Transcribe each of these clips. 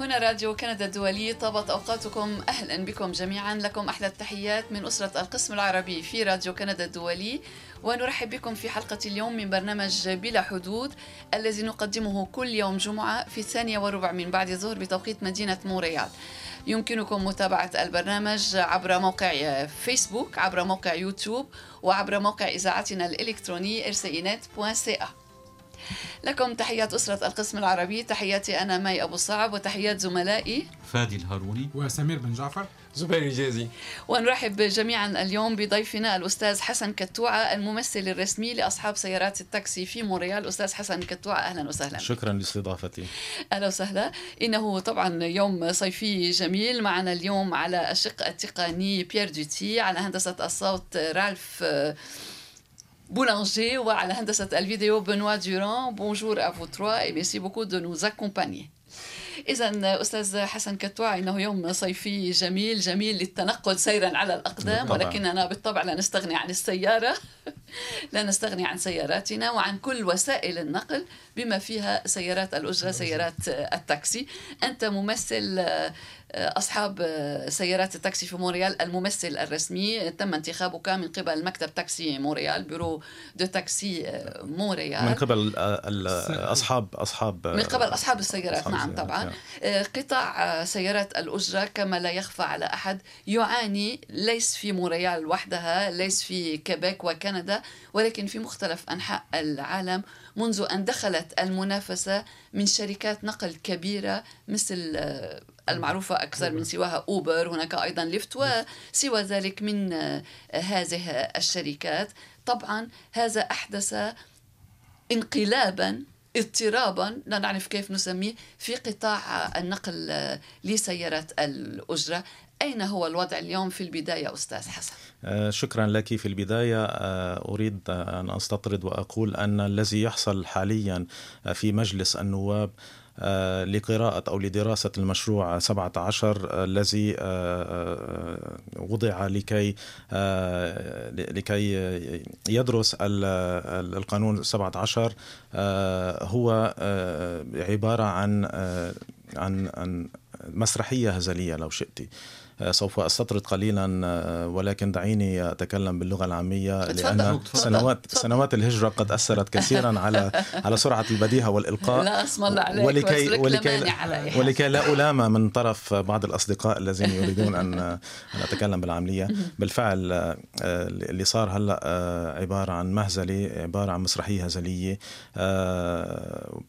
هنا راديو كندا الدولي طابت أوقاتكم. أهلا بكم جميعا. لكم أحلى التحيات من أسرة القسم العربي في راديو كندا الدولي. ونرحب بكم في حلقة اليوم من برنامج بلا حدود الذي نقدمه كل يوم جمعة في الثانية وربع من بعد الظهر بتوقيت مدينة مونريال. يمكنكم متابعة البرنامج عبر موقع فيسبوك عبر موقع يوتيوب وعبر موقع إذاعتنا الإلكتروني rcinet.ca لكم تحيات أسرة القسم العربي تحياتي أنا مي أبو صعب وتحيات زملائي. فادي الهاروني وسمير بن جعفر. زبير الجازي ونرحب جميعا اليوم بضيفنا الأستاذ حسن كتوعة الممثل الرسمي لأصحاب سيارات التاكسي في مونريال. أستاذ حسن كتوعة أهلا وسهلا. شكرا لاستضافتي. أهلا وسهلا. إنه طبعا يوم صيفي جميل. معنا اليوم على الشق التقني بيير دوتي على هندسة الصوت رالف Boulanger وعلى هندسة الفيديو بنوا دوران bonjour à vous trois et merci beaucoup de nous accompagner. إذا أستاذ حسن كتوع إنه يوم صيفي جميل جميل للتنقل سيرا على الأقدام بالطبع. ولكننا بالطبع لا نستغني عن السيارة. لا نستغني عن سياراتنا وعن كل وسائل النقل بما فيها سيارات الأجرة سيارات التاكسي. أنت ممثل أصحاب آه، سيارات التاكسي في مونريال الممثل الرسمي. تم انتخابك من قبل مكتب تاكسي مونريال بيرو du taxi آه، مونريال. من قبل آه، ال- أصحاب أصحاب من قبل أصحاب السيارات أصحاب نعم السيارات، طبعا. نعم. قطاع سيارات الأجرة كما لا يخفى على أحد يعاني ليس في مونريال وحدها ليس في كيبيك وكندا ولكن في مختلف أنحاء العالم. منذ أن دخلت المنافسة من شركات نقل كبيرة مثل المعروفة أكثر من سواها أوبر هناك أيضا ليفت وسوى ذلك من آه، هذه الشركات. طبعا هذا أحدث انقلابا اضطرابا لا نعرف كيف نسميه في قطاع النقل لسيارات الأجرة. أين هو الوضع اليوم في البداية أستاذ حسن؟ آه، شكرا لك في البداية. آه، أريد أن أستطرد وأقول أن الذي يحصل حاليا في مجلس النواب لقراءة أو لدراسة المشروع 17 الذي آه، آه، وضع لكي آه، لكي يدرس ال- ال- القانون 17 آه، هو آه، عبارة عن آه، عن عن مسرحية هزلية لو شئت. آه، سوف أستطرد قليلا آه، ولكن دعيني أتكلم باللغة العامية لأن سنوات. سنوات الهجرة قد أثرت كثيرا على على سرعة البديهة والإلقاء لا اسم الله عليك ولكي ولكي عليها. ولكي لا ألام من طرف بعض الأصدقاء الذين يريدون أن أن أتكلم بالعامية بالفعل آه، اللي صار هلأ آه، عبارة عن مهزلة عبارة عن مسرحية هزلية آه،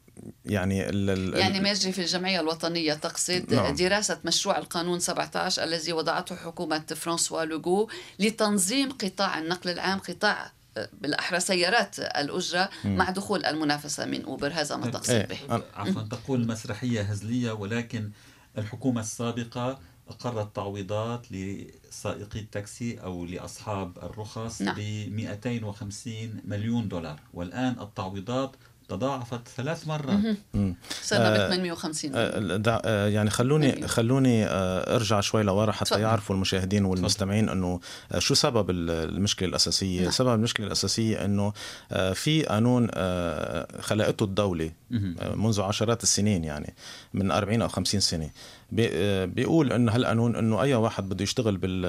يعني ال- ال- يعني ما يجري في الجمعية الوطنية تقصد نعم. دراسة مشروع القانون 17 الذي وضعته حكومة فرانسوا لوغو لتنظيم قطاع النقل العام قطاع آه، بالأحرى سيارات الأجرة مع دخول المنافسة من أوبر هذا ما تقصد إيه. به عفوا تقول مسرحية هزلية ولكن الحكومة السابقة أقرت تعويضات لسائقي التاكسي أو لأصحاب الرخص نعم. ب 250 مليون دولار والآن التعويضات تضاعفت ثلاث مرات. صرنا ب آه، 850 آه، دع- آه، يعني خلوني. خلوني آه، ارجع شوي لورا حتى تفضل. يعرفوا المشاهدين والمستمعين إنه آه، شو سبب ال- المشكلة الأساسية نعم. سبب المشكلة الأساسية إنه آه، في قانون خلقته الدولة منذ عشرات السنين يعني من 40 أو 50 سنة بيقول إنه هالقانون إنه أي واحد بده يشتغل بال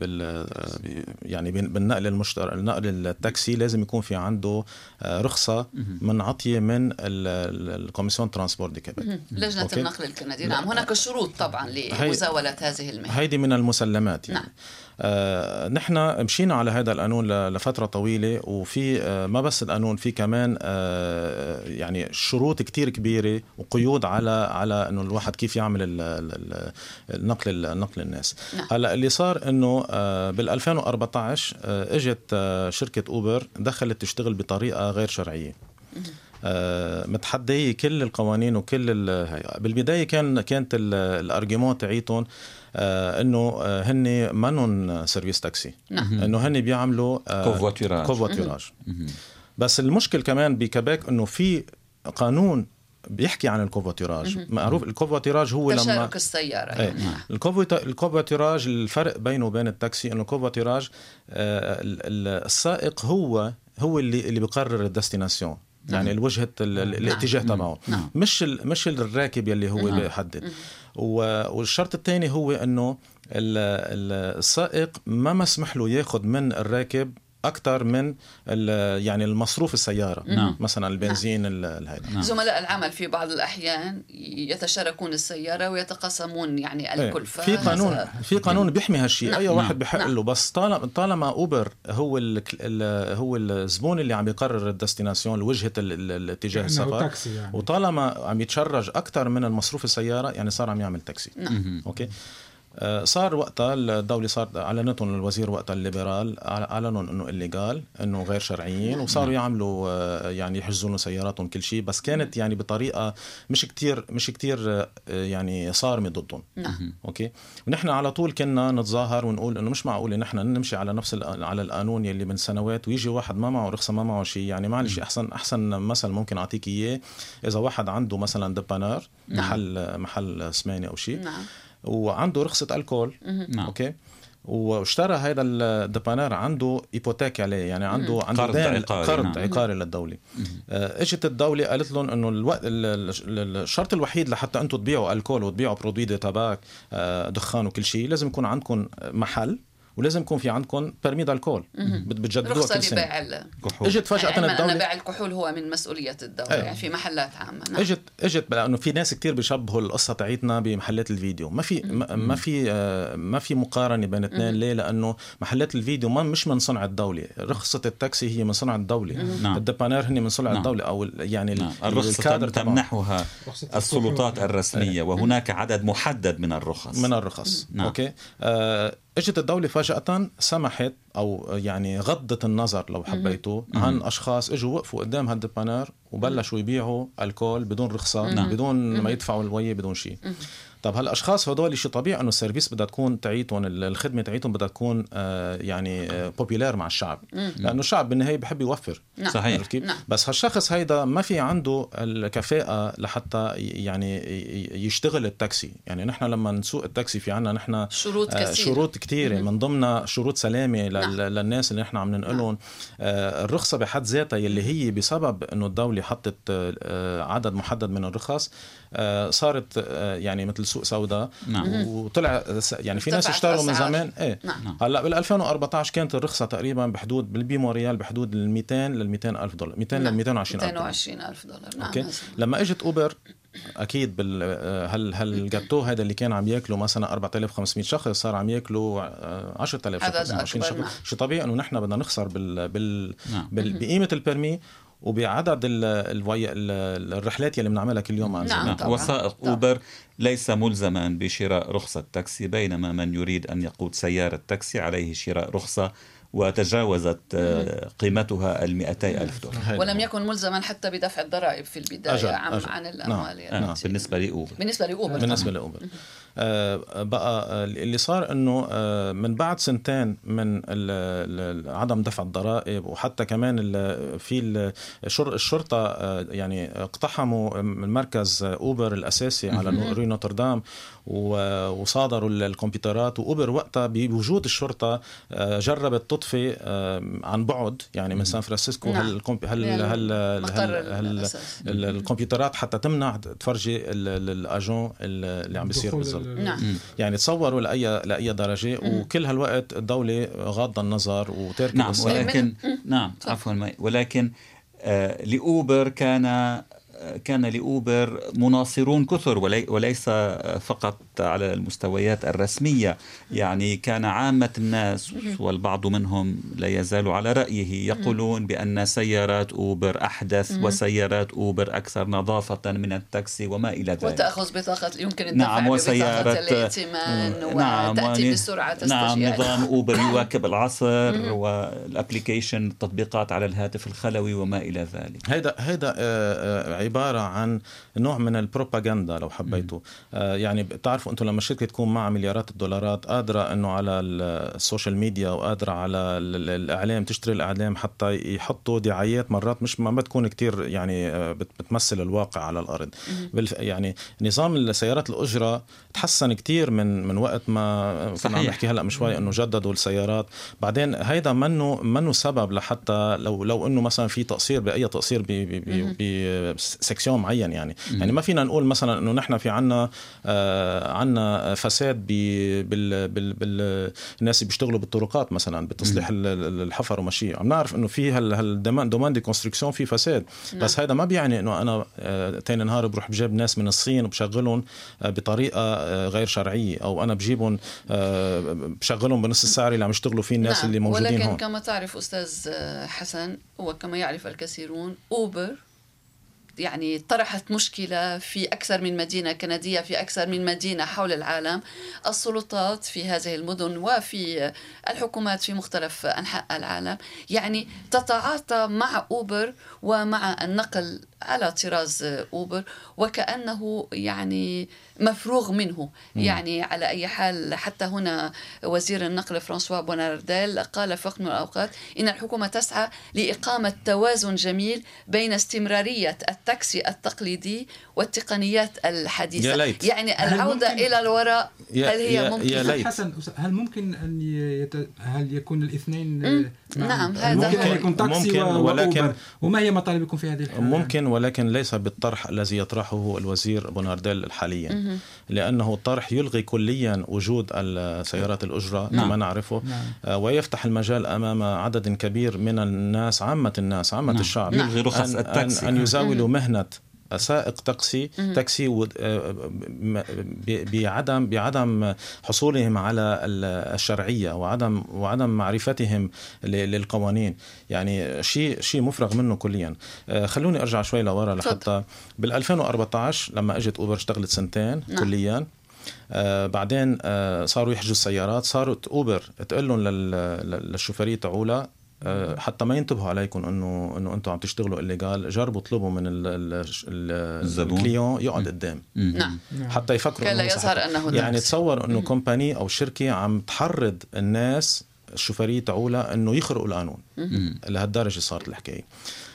بال آه، يعني بال- بالنقل المشترك النقل التاكسي لازم يكون في عنده آه، رخصة من عطية من ال- ال- ال Commission transport du Québec مهم. لجنة okay. النقل الكندي نعم هناك شروط طبعا لمزاولة هذه المهنة هيدي من المسلمات يعني نعم. آه نحن مشينا على هذا القانون لفترة طويلة وفي آه ما بس القانون في كمان آه يعني شروط كتير كبيرة وقيود على على إنه الواحد كيف يعمل ال- ال- ال- النقل النقل الناس. نعم. هلأ اللي صار إنه بال 2014 آه إجت شركة أوبر دخلت تشتغل بطريقة غير شرعية. آه، متحدية كل القوانين وكل بالبداية كان كانت ال- ال argument تاعيتهم آه، إنه آه، هن منن service taxi. نعم. إنه هن بيعملوا covoiturage. covoiturage بس المشكل كمان بكيبك إنه في قانون بيحكي عن ال covoiturage معروف ال covoiturage هو لما تشارك السيارة. يعني. ال covoit- ال covoiturage الفرق بينه وبين التاكسي إنه ال covoiturage آه، ال- ال- السائق هو هو اللي اللي بيقرر ال destination يعني الوجهه الاتجاه تبعه. مش مش الراكب يلي هو بيحدد. والشرط الثاني هو إنه السائق ما مسمح له ياخذ من الراكب أكثر من يعني المصروف السيارة نعم. مثلا البنزين نعم. نعم. زملاء العمل في بعض الأحيان يتشاركون السيارة ويتقاسمون يعني إيه، الكلفة في قانون في قانون بيحمي هالشيء نعم. اي واحد نعم. بحق نعم. له بس طالما طالما أوبر هو ال ال هو الزبون اللي عم يقرر ال destination وجهة الاتجاه السفر يعني. وطالما عم ي charge أكثر من المصروف السيارة يعني صار عم يعمل تاكسي نعم. أوكي صار وقتها الدولة صار أعلنتهم الوزير وقتها ال libéral أعلنوا إنه illégal إنه غير شرعيين وصاروا يعملوا آه، يعني يحجزوا لهم سياراتهم كل شيء. بس كانت يعني بطريقة مش كتير مش كتير آه، يعني صارمة ضدهم. نعم. أوكي؟ ونحن على طول كنا نتظاهر ونقول إنه مش معقول نحن نمشي على نفس على القانون يلي من سنوات ويجي واحد ما معه رخصة ما معه شيء. يعني معلش احسن أحسن مثل ممكن أعطيك إياه. إذا واحد عنده مثلا dépanneur نعم. محل محل سمانه أو شيء نعم. وعنده رخصة alcool. نعم. أوكي؟ واشترى هذا ال dépanneur عنده hypothèque عليه. يعني عنده عنده قرض عقاري. قرض نعم. عقاري للدولة. آه، إجت الدولة قالت لهم إنه الوقت الشرط الوحيد لحتى أنتم تبيعوا alcool وتبيعوا produits de tabac آه، دخان وكل شيء لازم يكون عندكم محل ولازم يكون في عندكم permis alcool بتجددوها كل سنة. الكحول إجت فجأة يعني الدولة أنا بيع الكحول هو من مسؤولية الدولة أيه. يعني في محلات عامة. نعم. اجت إجت لأنه في ناس كتير بيشبهوا القصة تاعتنا بمحلات الفيديو. ما في ما في آه، ما في مقارنة بين اثنين. ليه؟ لأنه محلات الفيديو ما مش من صنع الدولة. رخصة التاكسي هي من صنع الدولة. نعم. ال dépanneur هن من صنع نعم. الدولة أو يعني نعم. الرخصة تمنحها السلطات الرسمية أيه. وهناك عدد محدد من الرخص. من الرخص. نعم. أوكي؟ آه إجت الدولة فجأة سمحت أو يعني غضت النظر لو حبيتوا عن أشخاص إجوا وقفوا قدام هال dépanneur وبلشوا يبيعوا alcool بدون رخصة. بدون ما يدفعوا الوية بدون شيء طب هالأشخاص هدول شيء طبيعي إنه ال service بدها تكون تعيتهم الخدمة تعيتهم بدها تكون آه يعني آه populaire مع الشعب لأنه الشعب بالنهاية بحب يوفر نعم. صحيح كيف؟ نعم. بس هالشخص هيدا ما في عنده الكفاءة لحتى يعني يشتغل التاكسي يعني نحن لما نسوق التاكسي في عنا نحن شروط كثيرة شروط كثيرة من ضمنها شروط سلامة نعم. للناس اللي نحن عم ننقلهم نعم. آه الرخصة بحد ذاتها يلي هي بسبب إنه الدولة حطت آه عدد محدد من الرخص آه صارت آه يعني مثل سوق سوداء نعم. وطلع يعني في ناس اشتروا من زمان إيه نعم. هلأ بال 2014 كانت الرخصة تقريبا بحدود بالبيموريال بحدود ال 200 لل 200 ألف دولار 200 نعم. لل 220 ألف 220 ألف دولار نعم أوكي. لما اجت أوبر أكيد بال هل هالجاتو هذا اللي كان عم ياكله مثلا 4500 شخص صار عم ياكلوا 10000 شخص 20 شخص نعم. شيء طبيعي إنه نحن بدنا نخسر بال, بال... نعم. بال... بقيمة ال permis وبعدد الرحلات يلي بنعملها كل يوم نعم طبعا. وسائق طبعا. أوبر ليس ملزما بشراء رخصة تاكسي بينما من يريد أن يقود سيارة تاكسي عليه شراء رخصة وتجاوزت آه، قيمتها ال 200 ألف دولار ولم يكن ملزما حتى بدفع الضرائب في البداية أجل. عن, أجل. عن الأموال نعم. يعني نعم. بالنسبة لأوبر بالنسبة لأوبر بالنسبة لأوبر آه بقى آه، اللي صار إنه آه من بعد سنتين من عدم دفع الضرائب وحتى كمان في الشرطة آه يعني اقتحموا مركز أوبر الأساسي على نوتردام وصادروا الكمبيوترات. وأوبر وقتها بوجود الشرطة آه، جربت تطفي آه، عن بعد. يعني من سان فرانسيسكو نعم. هل هل هل, هل, هل الكمبيوترات حتى تمنع تفرجي الأجون اللي عم بيصير بالضبط. نعم. يعني تصوروا لاي لأي درجة. وكل هالوقت الدولة غاضة النظر وتركت نعم ولكن نعم عفوا ولكن آه لأوبر كان كان لأوبر مناصرون كثر وليس فقط على المستويات الرسمية. يعني كان عامة الناس والبعض منهم لا يزال على رأيه يقولون بأن سيارات أوبر أحدث وسيارات أوبر أكثر نظافة من التاكسي وما إلى ذلك. وتأخذ بطاقة يمكن الدفع نعم وسيارة الائتمان نعم وتأتي بسرعة نعم نظام أوبر يواكب العصر وال application التطبيقات على الهاتف الخلوي وما إلى ذلك. هذا هذا عبارة عن نوع من البروباغندا لو حبيتوا. آه يعني بتعرفوا أنتم لما شركة تكون معها مليارات الدولارات قادرة انه على السوشيال ميديا وقادرة على الإعلام تشتري الإعلام حتى يحطوا دعايات مرات مش ما بتكون كتير يعني آه، بتمثل الواقع على الأرض. يعني نظام السيارات الأجرة تحسن كتير من من وقت ما كنا عم نحكي هلأ من شوي إنه جددوا السيارات. بعدين هيدا منه منه سبب لحتى لو لو إنه مثلا في تقصير بأي تقصير ب section معين يعني. يعني ما فينا نقول مثلا إنه نحن في عنا آه عنا فساد بال بال بال الناس اللي بيشتغلوا بالطرقات مثلا بتصليح الحفر ومشي. عم نعرف إنه في هال domaine domaine de construction في فساد. نعم. بس هذا ما بيعني إنه أنا آه تاني نهار بروح بجيب ناس من الصين وبشغلهم آه بطريقة آه غير شرعية. أو أنا بجيبهم آه بشغلهم بنص السعر اللي عم يشتغلوا فيه الناس نعم. اللي موجودين ولكن هون. كما تعرف أستاذ حسن وكما يعرف الكثيرون أوبر يعني طرحت مشكلة في أكثر من مدينة كندية في أكثر من مدينة حول العالم. السلطات في هذه المدن وفي الحكومات في مختلف أنحاء العالم. يعني تتعاطى مع أوبر ومع النقل على طراز أوبر وكأنه يعني مفروغ منه. م. يعني على أي حال حتى هنا وزير النقل فرانسوا بونارديل قال في وقت من الأوقات إن الحكومة تسعى لإقامة توازن جميل بين استمرارية التاكسي التقليدي والتقنيات الحديثة. يا ليت. يعني العودة إلى الوراء هل هي ممكن يا ليت. حسن هل ممكن أن يت... هل يكون الاثنين نعم هذا ممكن أن يكون تاكسي ممكن ولكن وما هي مطالبكم في هذه الحالة ممكن ولكن ليس بالطرح الذي يطرحه الوزير بونارديل حاليا. لأنه الطرح يلغي كليا وجود السيارات الأجرة نعم. كما نعرفه. نعم. آه، ويفتح المجال أمام عدد كبير من الناس عامة الناس عامة نعم. الشعب يلغي رخص أن, التاكسي. أن يزاولوا مهنة سائق تاكسي تاكسي آه، بعدم بعدم حصولهم على الشرعية وعدم وعدم معرفتهم للقوانين. يعني شيء شيء مفرغ منه كليا. آه، خلوني أرجع شوي لورا لحتى بال 2014 لما أجت أوبر اشتغلت سنتين نعم. كليا آه بعدين آه صاروا يحجزوا السيارات صارت أوبر تقول لهم للشوفيرية تاعولها آه، حتى ما ينتبهوا عليكم انه إنه أنتم عم تشتغلوا الليجال جربوا اطلبوا من ال client يقعد قدام. نعم. حتى يفكروا كلا يظهر أنه يعني تصور إنه compagnie أو شركة عم تحرض الناس الشوفيريه تاعولها إنه يخرقوا القانون. لهالدرجة صارت الحكاية. آه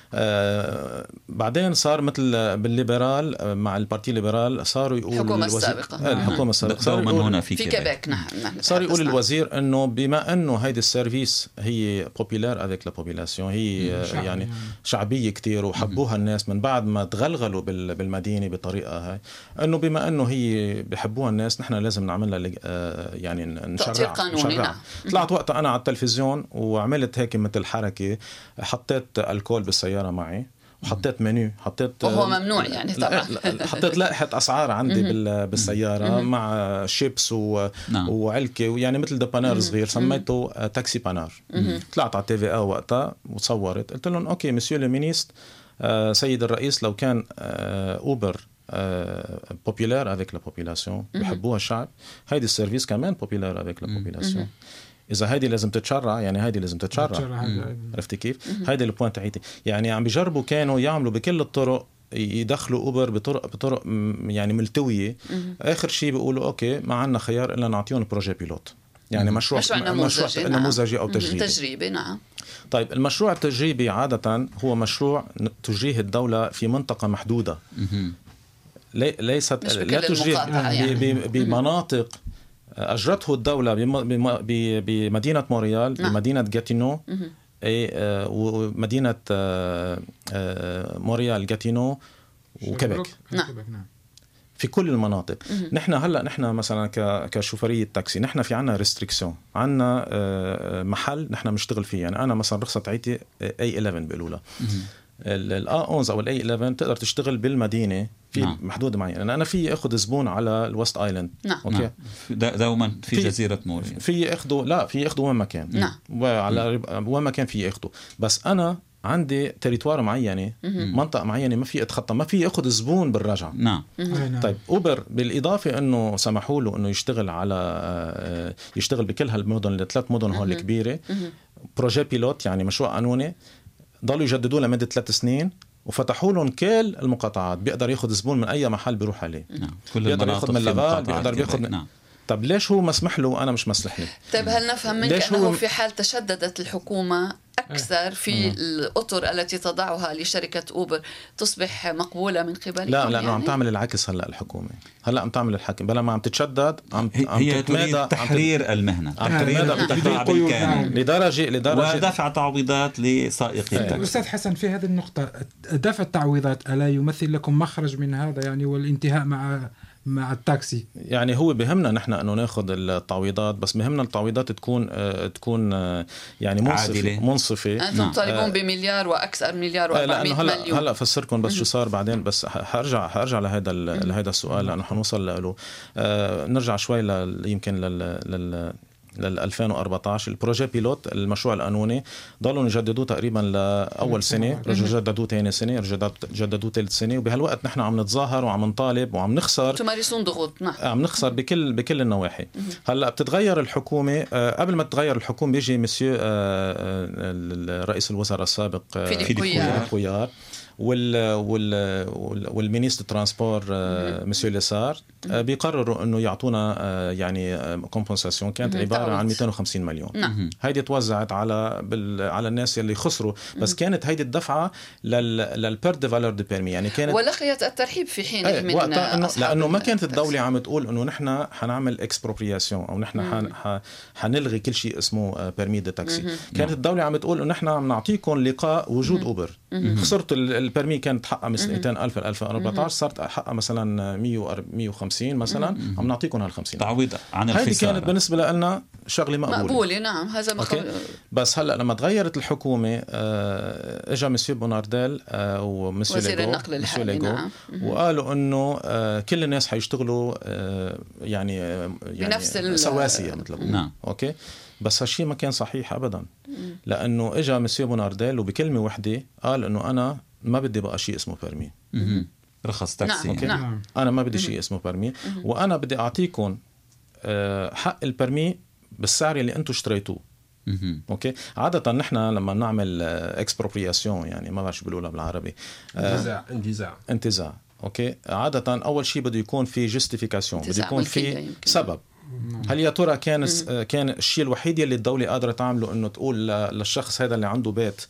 بعدين صار مثل بال libéral آه، مع ال parti ال libéral صاروا يقولوا الحكومة السابقة. آه الحكومة السابقة. صار يقول هنا في, في كيبيك. نعم صار يقول الوزير إنه بما إنه هيدي ال service هي populaire avec la population هي آه يعني شعبية كتير وحبوها الناس من بعد ما تغلغلوا بالمدينة بطريقة هاي. إنه بما إنه هي بحبوها الناس نحن لازم نعملها آه يعني نشرع قانوني نعم. طلعت وقتها أنا على التلفزيون وعملت هيك مثل حركة حطيت الكول بالسيارة السيارة معي وحطيت منيو حطيت وهو ممنوع يعني طبعا. حطيت لائحة أسعار عندي بالسيارة مع شيبس و... نعم. وعلكة ويعني مثل دبانار صغير سميته آه، تاكسي بانار طلعت على تي في أو وقتها وصورت قلت لهم OK monsieur le ministre سيد الرئيس لو كان آه، أوبر populaire avec la population بحبوها الشعب هيدي ال service كمان populaire avec la population إذا هيدي لازم تتشرع يعني هيدي لازم تتشرع. عرفتي كيف؟ هيدي ال point تاعيتي يعني عم بيجربوا كانوا يعملوا بكل الطرق يدخلوا اوبر بطرق بطرق يعني ملتوية. آخر شيء بيقولوا OK ما عندنا خيار إلا نعطيهم projet pilote يعني مشروع مشروع نموذجي, مشروع نعم. نموذجي أو تجريبي. تجريبي نعم. طيب المشروع التجريبي عادة هو مشروع تجريه الدولة في منطقة محدودة. ليست لا تجريه يعني. بمناطق أجرته الدولة بمدينة مونريال نعم. بمدينة جاتينو. آه، ومدينه آه، آه، مونريال جاتينو وكيبك نعم. نعم. في كل المناطق. نحن هلأ نحن مثلا كشوفرية تاكسي نحن في عنا restriction عنا محل نحن بنشتغل فيه. يعني أنا مثلا رخصة تاعتي A 11 بيقولوا لها ال A 11 أو ال A 11 تقدر تشتغل بالمدينة في نعم. محدود معين يعني أنا في أخذ زبون على الوست إيلاند. نعم. OK؟ نعم. دوما في, في جزيرة مونريال في اخذه لا في أخذه وين ما كان. نعم. وعلى وين ما كان في أخذه. بس أنا عندي territoire معينة منطقة معينة ما في أتخطى ما في أخذ زبون بالرجعة. نعم. نعم. طيب أوبر بالإضافة إنه سمحوا له إنه يشتغل على آه، يشتغل بكل هالمدن الثلاث مدن هول الكبيرة. بروجي بيلوت يعني مشروع قانوني ضلوا يجددوه لمدة ثلاث سنين وفتحوا لهم كل المقاطعات بيقدر ياخذ زبون من أي محل بيروح عليه. نعم كل بيقدر ياخذ من لبال بيقدر بياخذ نعم. طب ليش هو مسمح له وأنا مش مسمح لي طيب هل نفهم منك ليش أنه هو- في حال تشددت الحكومة أكثر في الأطر التي تضعها لشركة أوبر تصبح مقبولة من قبلكم لا لأنه عم يعني؟ تعمل العكس هلأ الحكومة. هلأ عم تعمل الحكي بلا ما عم تتشدد عم هي, عم هي تتمادى- تريد عم تحرير المهنة. عم تتمادى تحرير القيود، بالكامل نعم. لدرجه لدرجه ودفع تعويضات لسائقي إيه. التاكسي أستاذ حسن في هذه النقطة دفع التعويضات ألا يمثل لكم مخرج من هذا؟ يعني والانتهاء مع مع التاكسي يعني هو بهمنا نحن انه ناخذ التعويضات بس بهمنا التعويضات تكون آه، تكون آه، يعني منصفة عادلة. منصفة أنتم نعم. تطالبون بمليار وأكثر مليار آه، و400 لأنه هلأ مليون هلأ فسركم بس شو صار بعدين بس حارجع حارجع لهذا ال- لهذا السؤال لأنه حنوصل له آه نرجع شوي يمكن لل, لل لل 2014 البروجي بيلوت المشروع القانوني ضلوا يجددوه تقريبا لأول سنة رجعوا جددوه ثاني سنة رجعوا جددوه ثالث سنة. وبهالوقت نحن عم نتظاهر وعم نطالب وعم نخسر. تمارسون ضغوط نعم. عم نخسر بكل بكل النواحي. هلأ بتتغير الحكومة آه، قبل ما تتغير الحكومة بيجي مسيو آه، آه، رئيس الوزراء السابق فيليب كويار. وال وال وال- وال ministre transport آه، مسيو ليسار آه، بيقرروا إنه يعطونا آه، يعني compensation كانت. عبارة عن تعويض. 250 مليون. نعم. هيدي توزعت على بال على الناس اللي خسروا. بس كانت هيدي الدفعة لل لل perte de valeur des permis يعني كانت ولقيت الترحيب في حينه إيه من وقتها لأنه ما كانت. الدولة عم تقول إنه نحن حنعمل expropriation أو نحن حن حنلغي كل شيء اسمه permis de taxi كانت الدولة عم تقول إنه نحن عم نعطيكم لقاء وجود اوبر خسرت ال- ال permis كانت حقها مثل 200000 ب 2014 صارت حقها مثلا 100 150 مثلا. عم نعطيكم هال 50 تعويض عن هيدي الخسارة. كانت بالنسبة لنا شغلة مقبولة. مقبولة نعم. هذا مقبول بس هلأ لما تغيرت الحكومة آه، اجى مسيو بونارديل آه، ومسيو وزير ليغو النقل مسيو الحالي، ليغو نعم. وقالوا إنه آه، كل الناس حيشتغلوا يعني يعني بنفس ال- سواسية مثل ما بيقولوا. نعم. OK. بس هالشيء ما كان صحيح ابدا. لأنه اجى مسيو بونارديل وبكلمة وحدة قال إنه أنا ما بدي بقى شيء اسمه permis. رخص تاكسي نعم. نعم. أنا ما بدي شيء اسمه permis وأنا بدي أعطيكم آه، حق ال permis بالسعر اللي أنتم اشتريتوه. OK؟ عادة نحن لما نعمل expropriation يعني ما بعرف شو بيقولوها بالعربي. آه، انتزاع انتزاع. انتزاع. OK؟ عادة أول شيء بده يكون في justification بده يكون في. سبب. هل يا ترى كان آه، كان الشيء الوحيد اللي الدولة قادرة تعمله إنه تقول ل- للشخص هذا اللي عنده بيت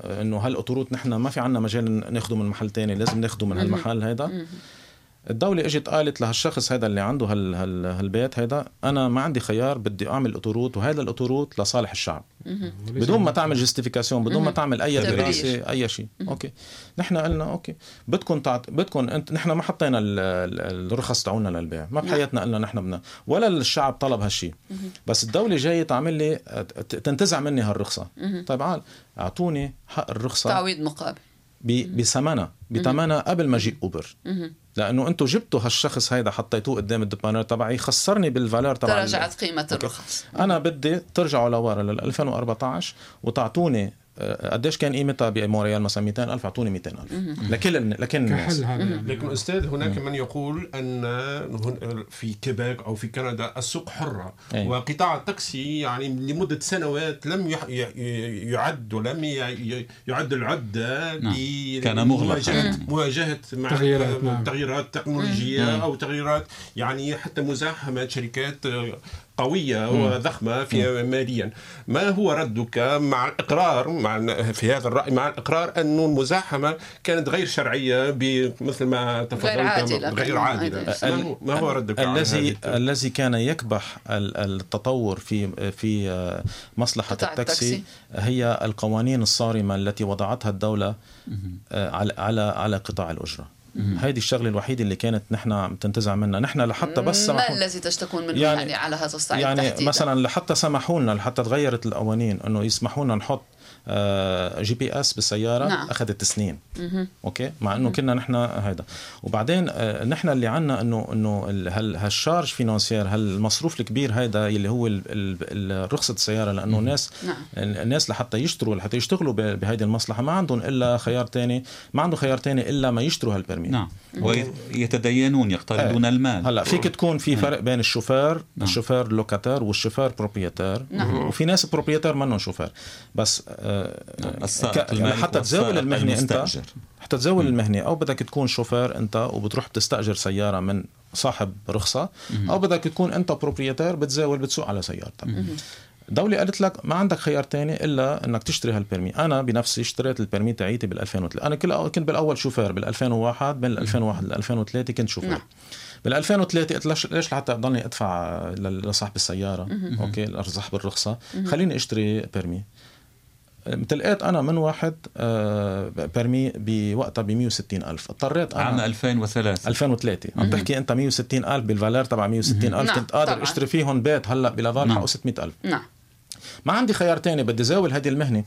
آه، إنه هال autoroute نحن ما في عنا مجال ناخده من محل تاني لازم ناخده من هالمحل هذا الدولة إجت قالت لهالشخص هذا اللي عنده هال هال هالبيت هذا أنا ما عندي خيار بدي أعمل autoroute وهذا ال autoroute لصالح الشعب. بدون ما تعمل justification بدون ما تعمل أي. دراسة أي شيء. OK. نحن قلنا OK. بدكم تعط... بدكم أنت نحن ما حطينا ال... ال- الرخص تاعونا للبيع. ما بحياتنا قلنا نحن بدنا. ولا الشعب طلب هالشيء. بس الدولة جاية تعمل لي تنتزع مني هالرخصة. طيب عال أعطوني حق الرخصه تعويض مقابل. بثمنها بثمنها قبل ما يجي أوبر. لأنه أنتم جبتوا هالشخص هيدا حطيتوه قدام ال dépanneur تبعي خسرني بال valeur تبع ال- تراجعت قيمة الرخص. أنا بدي ترجعوا لورا لل 2014 وتعطوني قديش كان قيمتها بمونريال مثلا؟ 200,000 أعطوني 200,000 لكل لكل الناس. يعني. لكن أستاذ هناك من يقول أن في كيباك أو في كندا السوق حرة. أي. وقطاع التاكسي يعني لمدة سنوات لم يح- ي- ي- يعد ولم ي- ي- يعد العده نعم. كان مغلقا مواجهة مع تغييرات، نعم. تغييرات تكنولوجية أو تغييرات يعني حتى مزاحمة شركات قوية وضخمة في ماليا ما هو ردك مع الإقرار مع في هذا الرأي مع الإقرار انه المزاحمة كانت غير شرعية ب- مثل ما تفضلت؟ غير عادلة. غير أيضاً. ما هو- هو ردك الذي الذي كان يكبح ال- التطور في في آه، قطاع التاكسي التاكسي. هي القوانين الصارمة التي وضعتها الدولة آه، على على على قطاع الأجرة. هذه الشغلة الوحيدة اللي كانت نحن تنتزع منها. نحن لحتى بس ما الذي تشتكون منه يعني- يعني, على هذا الصعيد يعني تحديدا؟ مثلا لحتى سمحوا لنا لحتى تغيرت القوانين إنه يسمحوا لنا نحط GPS بالسيارة نعم. أخذت سنين OK؟ مع إنه كنا نحن هذا وبعدين آه، نحن اللي عنا إنه إنه ال- هال- هال charge financière هالمصروف الكبير هيدا اللي هو رخصة السيارة لأنه الناس نعم. الناس لحتى يشتروا لحتى يشتغلوا ب- بهيدي المصلحة. ما عندهم إلا خيار تاني ما عنده خيار تاني إلا ما يشتروا هال permis نعم. ويتدينون يقترضون المال. هلا فيك تكون في فرق بين الشوفير الشوفير locataire والشوفير propriétaire نعم. وفي ناس propriétaire منهم شوفير. بس آه، ك- يعني حتى تزاول المهنة أنت. حتى تزاول المهنة أو بدك تكون شوفير أنت وبتروح بتستأجر سيارة من صاحب رخصة أو بدك تكون أنت propriétaire بتزاول بتسوق على سيارتك. الدولة قالت لك ما عندك خيار تاني إلا إنك تشتري هال permis، أنا بنفسي اشتريت ال permis تاعيتي بال 2003 أنا كل كنت بالأول شوفير بال 2001 بين 2001 ل 2003 كنت شوفير. نعم. بال 2003 قلت ليش ليش لحتى أضلني أدفع لصاحب السيارة؟ OK لصاحب الرخصة. خليني اشتري permis امتلقيت أنا من واحد آه، permis بوقتها ب 160 ألف. اضطريت أنا. عام 2003 2003 عم تحكي أنت 160 ألف بال valeur تبع 160 ألف. نعم، كنت قادر طبعاً. أشتري فيهم بيت هلأ بلافال حقه 600 ألف. نعم. ما عندي خيار تاني بدي زاول هذه المهنة.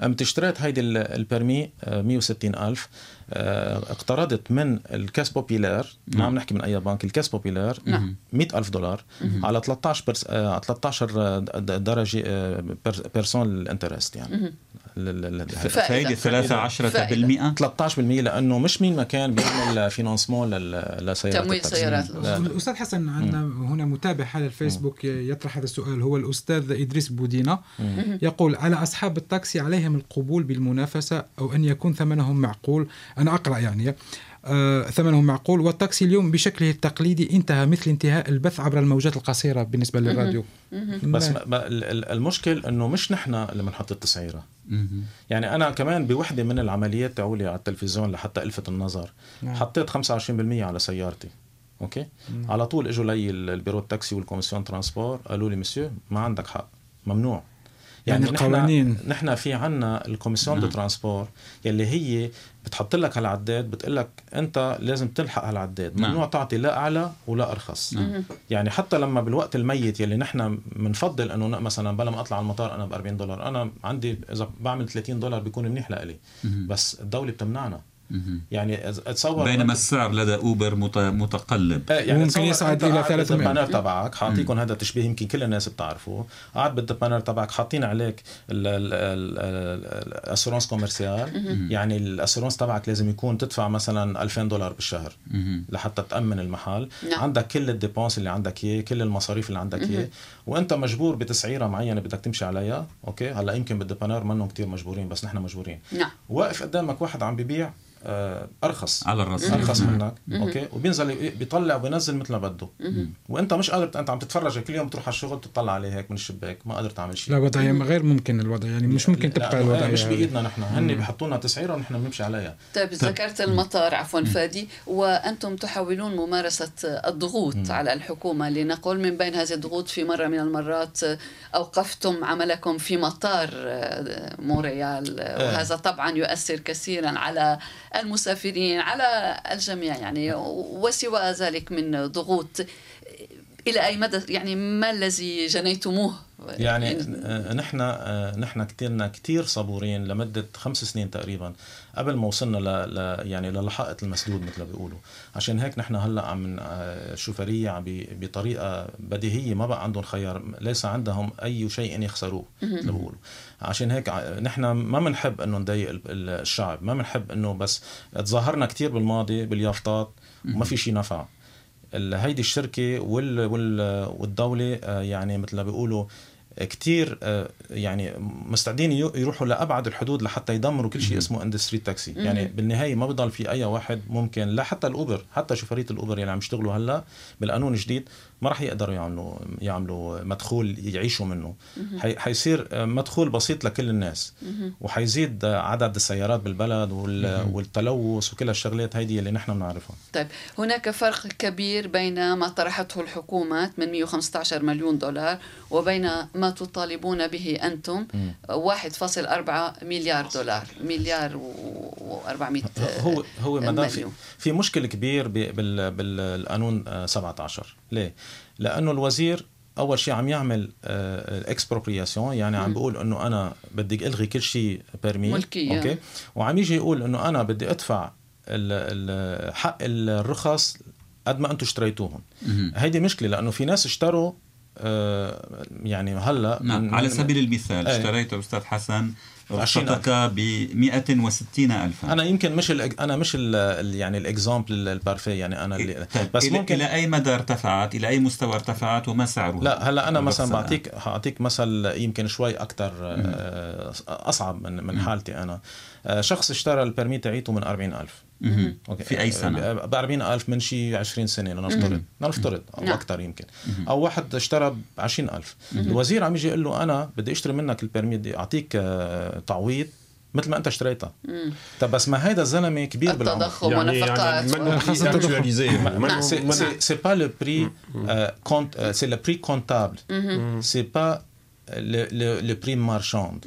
قمت اشتريت هيدي ال- ال permis آه، 160 ألف. آه، اقترضت من ال Caisse Populaire ما عم نحكي من أي بنك ال Caisse Populaire نعم. 100 ألف دولار على 13 برس آه، 13 د- درجة آه، pour- pourcent ال interest يعني. ال- ال- ال- فائدة. فايدة 13% 13% لأنه مش مين ما كان بيعمل financement لسيارات تمويل. سيارات. لا. الاستاذ حسن عندنا هنا متابع على الفيسبوك يطرح هذا السؤال. هو الأستاذ إدريس بودينا يقول على أصحاب التاكسي عليهم القبول بالمنافسة أو أن يكون ثمنهم معقول؟ أنا أقرأ يعني. آه ثمنهم معقول والتاكسي اليوم بشكله التقليدي انتهى مثل انتهاء البث عبر الموجات القصيرة بالنسبة للراديو. بس ما- ما- ما- ال- ال- المشكل إنه مش نحن اللي بنحط التسعيرة. يعني أنا كمان بوحدة من العمليات تاعولي على التلفزيون لحتى ألفت النظر. نعم. حطيت 25% على سيارتي. OK؟ على طول إجوا لي ال- البيرو التاكسي وال commission transport قالوا لي مسيو ما عندك حق. ممنوع. يعني نحن- القوانين. نحن في عنا ال commission de transport يلي هي بتحط لك هالعداد بتقول لك أنت لازم تلحق هالعداد نعم. ممنوع تعطي لا أعلى ولا أرخص. يعني حتى لما بالوقت الميت يلي نحن بنفضل إنه ن- مثلا بلا ما أطلع على المطار أنا ب 40 دولار أنا عندي إذا بعمل 30 دولار بيكون منيح لإلي. بس الدولة بتمنعنا. يعني اتصور بينما السعر لدى أوبر مت- متقلب. إيه، يعني ممكن يصعد قاعد 300. بال dépanneur تبعك حاعطيكم هذا تشبيه يمكن كل الناس بتعرفه قاعد بال dépanneur تبعك حاطين عليك ال assurance commerciale يعني ال assurance تبعك لازم يكون تدفع مثلا 2000 دولار بالشهر لحتى تأمن المحل. نعم. عندك كل ال dépenses اللي عندك إياه كل المصاريف اللي عندك إياه. وأنت مجبور بتسعيرة معينة بدك تمشي عليها OK؟ هلأ يمكن بال dépanneur منهم كتير مجبورين بس نحن مجبورين. نعم. واقف قدامك واحد عم ببيع أرخص. على الرصيف أرخص منك. OK؟ وبينزل بيطلع وبينزل مثل ما بده. وأنت مش قادر أنت عم تتفرج كل يوم تروح على الشغل تطلع عليه هيك من الشباك. ما قادر تعمل شيء. لا وضعية غير ممكن الوضع يعني مش ممكن تبقى إيه، مش هذه. بإيدنا نحن. هن بيحطوا لنا تسعيره ونحن بنمشي عليها. طيب ذكرت المطار. عفوا فادي. وأنتم تحاولون ممارسة الضغوط على الحكومة لنقول من بين هذه الضغوط في مرة من المرات أوقفتم عملكم في مطار مونريال وهذا طبعا يؤثر كثيرا على المسافرين على الجميع يعني وسوى ذلك من ضغوط. إلى أي مدى يعني ما الذي جنيتموه؟ يعني آه، نحن آه، نحن كتيرنا كتير صبورين لمدة خمس سنين تقريبا قبل ما وصلنا ل... ل... يعني للحائط المسدود مثل ما بيقولوا. عشان هيك نحن هلأ عم آه، شوفرية ب... بطريقة بديهية ما بقى عندهم خيار ليس عندهم أي شيء يخسروه مثل ما بيقولوا. عشان هيك ع- نحن ما بنحب إنه نضايق ال- ال- الشعب ما بنحب إنه بس تظاهرنا كتير بالماضي باليافطات وما في شيء نفع. هيدي الشركة وال وال والدولة آه، يعني مثل ما بيقولوا كتير آه، يعني مستعدين يروحوا لأبعد الحدود لحتى يدمروا كل شيء اسمه industrie taxi يعني بالنهاية ما بضل في أي واحد ممكن لا حتى الأوبر حتى شوفرية الأوبر اللي عم يشتغلوا هلأ بالقانون الجديد ما راح يقدروا يعملوا يعملوا مدخول يعيشوا منه. حي حيصير مدخول بسيط لكل الناس. وحيزيد عدد السيارات بالبلد وال- والتلوث وكل الشغلات هيدي اللي نحن بنعرفها. طيب هناك فرق كبير بين ما طرحته الحكومة 815 مليون دولار وبين ما تطالبون به أنتم 1.4 مليار دولار مليار و400 هو هو مدام في. في مشكل كبير بالقانون آه، 17 ليه؟ لأنه الوزير أول شيء عم يعمل expropriation يعني عم بيقول إنه أنا بدي ألغي كل شيء permis ملكية. OK وعم يجي يقول إنه أنا بدي أدفع حق الرخص قد ما أنتم اشتريتوهم هيدي مشكلة لأنه في ناس اشتروا آه، يعني هلأ نعم على سبيل المثال إيه. اشتريت أستاذ حسن رخصتك ب 160 ألف أنا يمكن مش أنا مش ال يعني الإكزامبل البارفي يعني أنا اللي طيب بس إلى, ممكن إلى أي مدى ارتفعت؟ إلى أي مستوى ارتفعت؟ وما سعرها لا هلأ أنا مثلا بعطيك حاعطيك مثل يمكن شوي أكثر أصعب من من حالتي أنا. آه، شخص اشترى البرمي تاعيته من 40000 مهم. أوكي. في أي سنة؟ ب 40000 من شي 20 سنة لنفترض. لنفترض أو نعم. أكثر يمكن أو واحد اشترى ب 20000 الوزير عم يجي يقول له أنا بدي أشتري منك البرمي بدي أعطيك آه، تعويض مثل ما أنت اشتريتها. طب بس ما هيدا الزلمة كبير بالعمر. التضخم يعني ونفقات يعني و- من خاصة التضخم. actualisé. من- نعم. C'est- من- c'est- prix marchand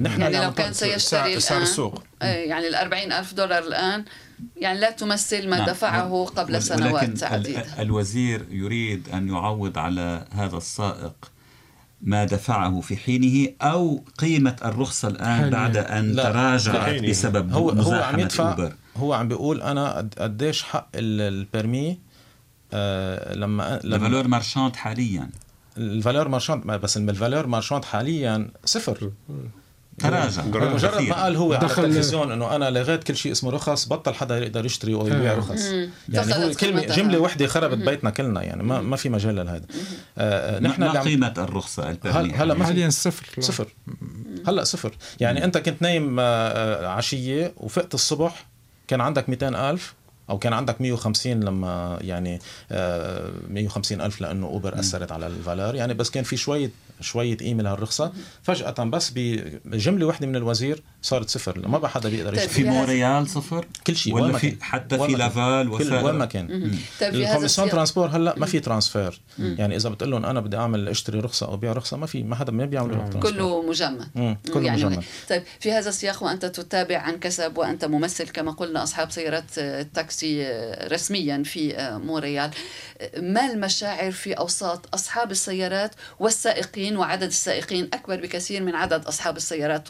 نحن يعني لو كان سيشتري سعر الآن السوق. آه، يعني ال 40 ألف دولار الآن يعني لا تمثل ما نعم. دفعه قبل ول- سنوات ولكن عديدة ال- الوزير يريد أن يعوض على هذا السائق ما دفعه في حينه أو قيمة الرخصة الآن حالياً. بعد أن لا، تراجعت. بسبب هو هو عم مزاحمة يدفع أوبر هو عم بيقول أنا قد- قديش حق ال- البرمي آه لما لما ال valeur marchande حاليا ال valeur marchande بس ال valeur marchande حاليا صفر تراجع مجرد. ما قال هو على دخل- التلفزيون إنه أنا لغيت كل شيء اسمه رخص بطل حدا يقدر يشتري أو يبيع. رخص. يعني هو كلمة. جملة وحده خربت بيتنا كلنا يعني ما ما في مجال لهذا آه نحن ما ال permis هل- هلا ما حالياً؟ صفر صفر هلا صفر يعني أنت كنت نايم آه، آه، عشية وفقت الصبح كان عندك 200 ألف أو كان عندك 150 لما يعني آه، 150 ألف لأنه أوبر أثرت على ال valeur يعني بس كان في شوية شوية قيمة لهالرخصة. فجأة بس بجملة واحدة من الوزير صارت صفر. ما بقى حدا بيقدر يشتري. في مونريال صفر؟ كل شيء ولا في. حتى في. لافال كل وسائل وين ما كان. طيب ال commission transport هلأ ما في transfert. يعني إذا بتقول لهم أنا بدي أعمل أشتري رخصة أو بيع رخصة ما في ما حدا ما بيعمل كله مجمد. كله يعني مجمد. طيب في هذا السياق وأنت تتابع عن كسب وأنت ممثل كما قلنا أصحاب سيارات آه، التاكسي آه، رسميا في آه، مونريال. ما المشاعر في أوساط أصحاب السيارات والسائقين؟ وعدد السائقين أكبر بكثير من عدد أصحاب السيارات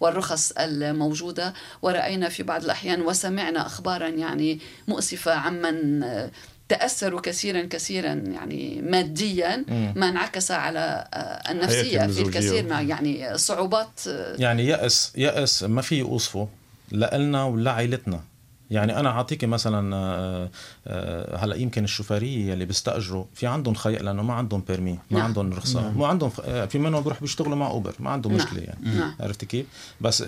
والرخص الموجودة. ورأينا في بعض الأحيان وسمعنا اخبارا يعني مؤسفة عمن آه، تأثروا كثيرا كثيرا يعني ماديا ما انعكس على آه، النفسية في الكثير. مع يعني صعوبات آه، يعني يأس يأس ما في يوصفه لنا ولعائلتنا يعني أنا اعطيكي مثلا آه، آه، هلأ يمكن الشوفيريه اللي بيستأجروا في عندهم خيق لأنه ما عندهم permis ما نعم. عندهم رخصة مو عندهم آه، في منهم بيروح بيشتغلوا مع اوبر ما عندهم نعم. مشكلة يعني نعم. عرفتي كيف بس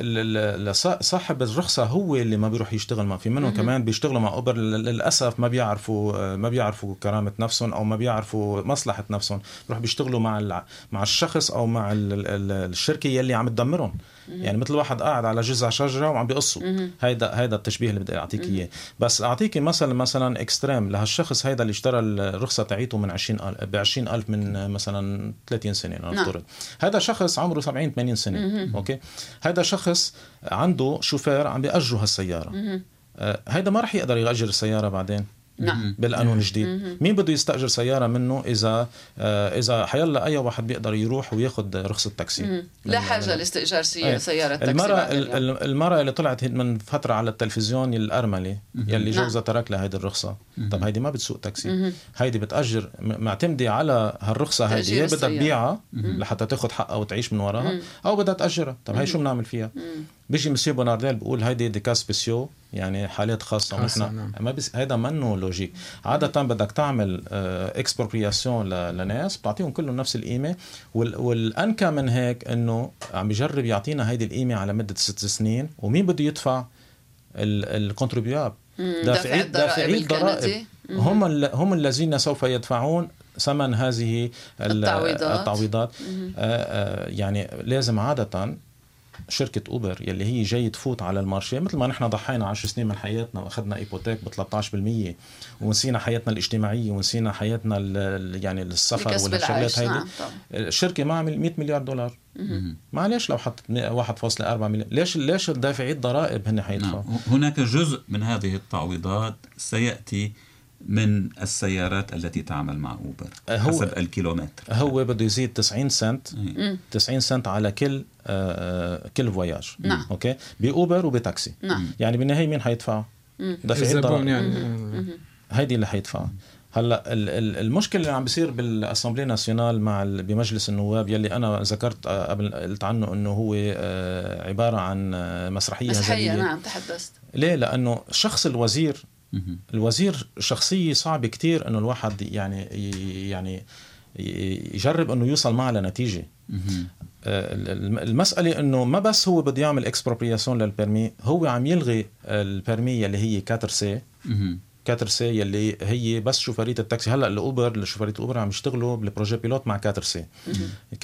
صاحب الرخصة هو اللي ما بيروح يشتغل مع في منهم كمان بيشتغلوا مع اوبر لل- للأسف ما بيعرفوا ما بيعرفوا كرامة نفسهم أو ما بيعرفوا مصلحة نفسهم بيروح بيشتغلوا مع مع الشخص أو مع ال- ال- ال- الشركة يلي عم تدمرهم يعني مثل واحد قاعد على جذع شجرة وعم بيقصوا هيدا هيدا التشبيه اللي بدي أعطيك إياه. بس اعطيكي مثلا مثلا extrême لهالشخص هيدا اللي اشترى الرخصة تاعيته من 20 ب 20000 من مثلا 30 سنة لنفترض هذا شخص عمره 70 80 سنة. OK؟ هذا شخص عنده شوفير عم بيأجره هالسيارة. آه، هيدا ما رح يقدر يأجر السيارة بعدين. نعم. بالقانون الجديد. مين بده يستأجر سيارة منه إذا آه، إذا حيلا أي واحد بيقدر يروح وياخذ رخصة تاكسي. لا حاجة لاستئجار أيه. سيارة تاكسي المرأة بعد اليوم. ال- المرأة اللي طلعت من فترة على التلفزيون الأرملة يلي نعم. جوزها ترك لها هيدي الرخصة طب هيدي ما بتسوق تاكسي. هيدي بتأجر م- معتمدة على هالرخصة هيدي. يا بدها. تبيعها لحتى تاخذ حقها وتعيش من وراها أو بدها تأجرها. طب هي شو بنعمل فيها؟ بيجي مسيو بونارديل بيقول هيدي des cas spéciaux يعني حالات خاصة خاصة، ونحن نعم. ما بس هيدا منه logique. عادة بدك تعمل expropriation لناس بتعطيهم كلهم نفس القيمة. وال- والأنكى من هيك إنه عم بيجرب يعطينا هيدي القيمة على مدة ست سنين. ومين بده يدفع ال contribuable مم، دافع الضرائب. هم ال- هم الذين سوف يدفعون ثمن هذه ال- التعويضات. التعويضات. آه، آه، يعني لازم عادة شركة أوبر يلي هي جاي تفوت على ال marché مثل ما نحن ضحينا 10 سنين من حياتنا وأخذنا hypothèque ب 13% ونسينا حياتنا الاجتماعية ونسينا حياتنا يعني السفر والشغلات هيدي. نعم الشركة ما عمل 100 مليار دولار. معلش لو حطت 1.4 مليار. ليش ليش دافعي الضرائب هن حيدفعوا نعم. هناك جزء من هذه التعويضات سيأتي من السيارات التي تعمل مع أوبر هو- حسب الكيلومتر. هو بده يزيد 90 سنت أي. 90 سنت على كل آه، كل voyage نعم. okay؟ بأوبر وبتاكسي. نعم. يعني بالنهاية مين حيدفع؟ دافعي الزبون الضرائب يعني. هيدي اللي حيدفع. هلأ المشكلة اللي عم بيصير بالاسامبلي ناسيونال مع بمجلس النواب يلي أنا ذكرت آه، قبل قلت عنه إنه هو آه، عبارة عن مسرحية مسرحية نعم تحدثت. ليه؟ لأنه شخص الوزير الوزير شخصيه صعبه كتير إنه الواحد يعني يعني يجرب إنه يوصل معها لنتيجة. المسألة إنه ما بس هو بده يعمل expropriation لل permis هو عم يلغي ال permis اللي هي 4 C. 4 C يلي هي بس شوفريه التاكسي هلأ الأوبر شوفريه الأوبر عم يشتغلوا بال projet pilote مع 4 C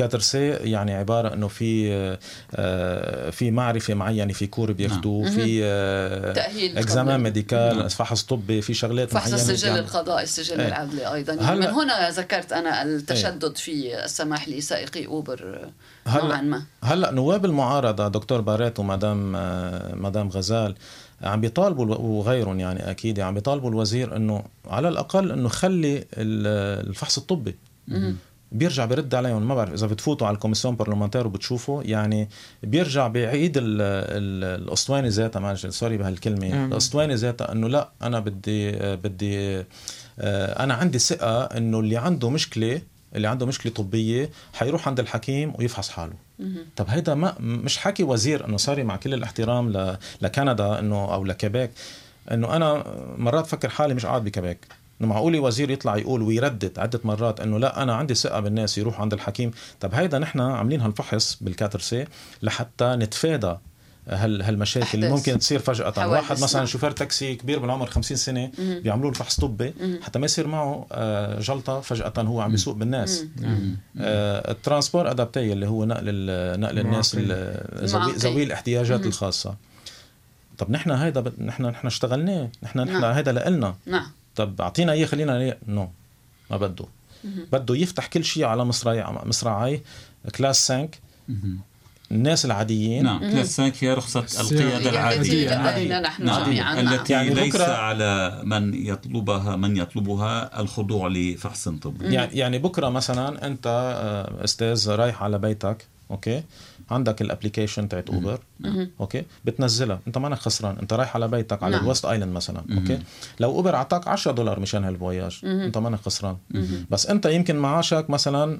4 C يعني عبارة إنه في آه، في معرفة معينة في cours بياخذوه نعم. في آه، تأهيل examen médical نعم. فحص طبي في شغلات فحص السجل يعني القضائي السجل إيه. العدلي أيضا يعني من هنا ذكرت أنا التشدد إيه. في السماح لسائقي أوبر نوعا ما هلأ نواب المعارضة دكتور باريت ومدام آه، مدام غزال عم بيطالبوا وغيرهم يعني أكيد عم بيطالبوا الوزير إنه على الأقل إنه خلي الفحص الطبي. بيرجع بيرد عليهم ما بعرف إذا بتفوتوا على ال commission parlementaire وبتشوفوا يعني بيرجع بيعيد الأسطوانة ذاتها معلش sorry بهالكلمة. الأسطوانة ذاتها إنه لا أنا بدي بدي آه، أنا عندي ثقة إنه اللي عنده مشكلة اللي عنده مشكلة طبية حيروح عند الحكيم ويفحص حاله. طب هيدا ما مش حكي وزير إنه صار مع كل الاحترام ل... لكندا إنه أو لكيبيك إنه أنا مرات فكر حالي مش قاعد بكيبيك. إنه معقول وزير يطلع يقول ويردد عدة مرات إنه لا أنا عندي ثقة بالناس يروحوا عند الحكيم. طب هيدا نحن عاملين هالفحص بالكاترسي لحتى نتفادى هال هالمشاكل اللي ممكن تصير فجأة. واحد مثلا شوفير تاكسي كبير بالعمر 50 سنة بيعملوا له فحص طبي. حتى ما يصير معه آه، جلطة فجأة هو عم بيسوق بالناس. آه، ال transport adapté اللي هو نقل نقل الناس ذوي الاحتياجات الخاصة. طب نحن هيدا نحن نحن اشتغلناه نحن نحن نعم. هيدا لنا نعم. طب أعطينا إياه خلينا إياه. no. ما بده. بده يفتح كل شيء على مصراعي مصراعي. كلاس 5 الناس العاديين. نعم. classe 5 هي رخصة القيادة العادية. التي نحن جميعا التي يعني ليس على من يطلبها من يطلبها الخضوع لفحص طبي يعني يعني بكرة مثلا أنت آه، أستاذ رايح على بيتك okay؟ عندك ال application تاعت اوبر okay؟ بتنزلها. أنت مانك خسران. أنت رايح على بيتك على نعم. ال West Island مثلا okay؟ لو اوبر أعطاك 10 دولار مشان هال voyage أنت مانك خسران. بس أنت يمكن معاشك مثلا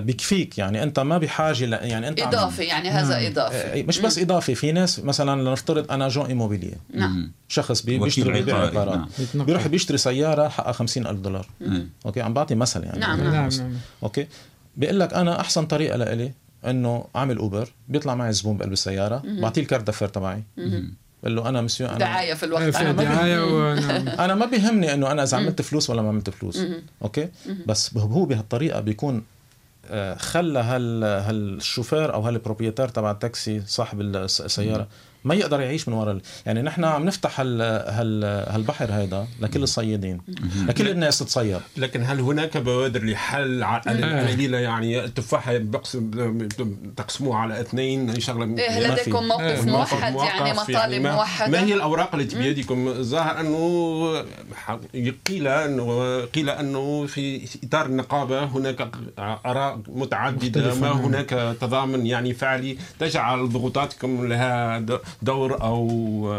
بكفيك يعني أنت ما بحاجة ل... يعني أنت اضافي يعني هذا نعم. اضافي آه، مش بس اضافي في ناس مثلا لنفترض أنا agent immobilier. نعم. شخص بي بيشتري بيبيع عقارات. نعم. بيروح بيشتري سيارة حقها خمسين ألف دولار. مم. okay؟ عم بعطي مثل يعني. نعم نعم, نعم. okay؟ بيقول لك أنا أحسن طريقة لإلي إنه أعمل أوبر بيطلع معي زبون بقلب السيارة بعطيه ال carte d'affaires تبعي. بقول له أنا مسيو أنا دعاية في الوقت. أنا ما دعاية ونعم. أنا ما بيهمني إنه أنا إذا عملت فلوس ولا ما عملت فلوس. okay؟ بس هو بهالطريقة بيكون خلى هال هالشوفير أو هال propriétaire تبع التاكسي صاحب السيارة. ما يقدر يعيش من وراء يعني نحن عم نفتح هال هال هالبحر هذا لكل الصيادين لكل الناس تصيد لكن هل هناك بوادر لحل العملية يعني التفاحه تقسموها على اثنين شغلة إيه لديكم موقف موحد يعني مطالب يعني موحدة. ما هي الأوراق التي بيدكم الظاهر أنه قيل انه قيل أنه في إطار النقابة هناك آراء متعددة ما هناك تضامن يعني فعلي تجعل ضغوطاتكم لها دور أو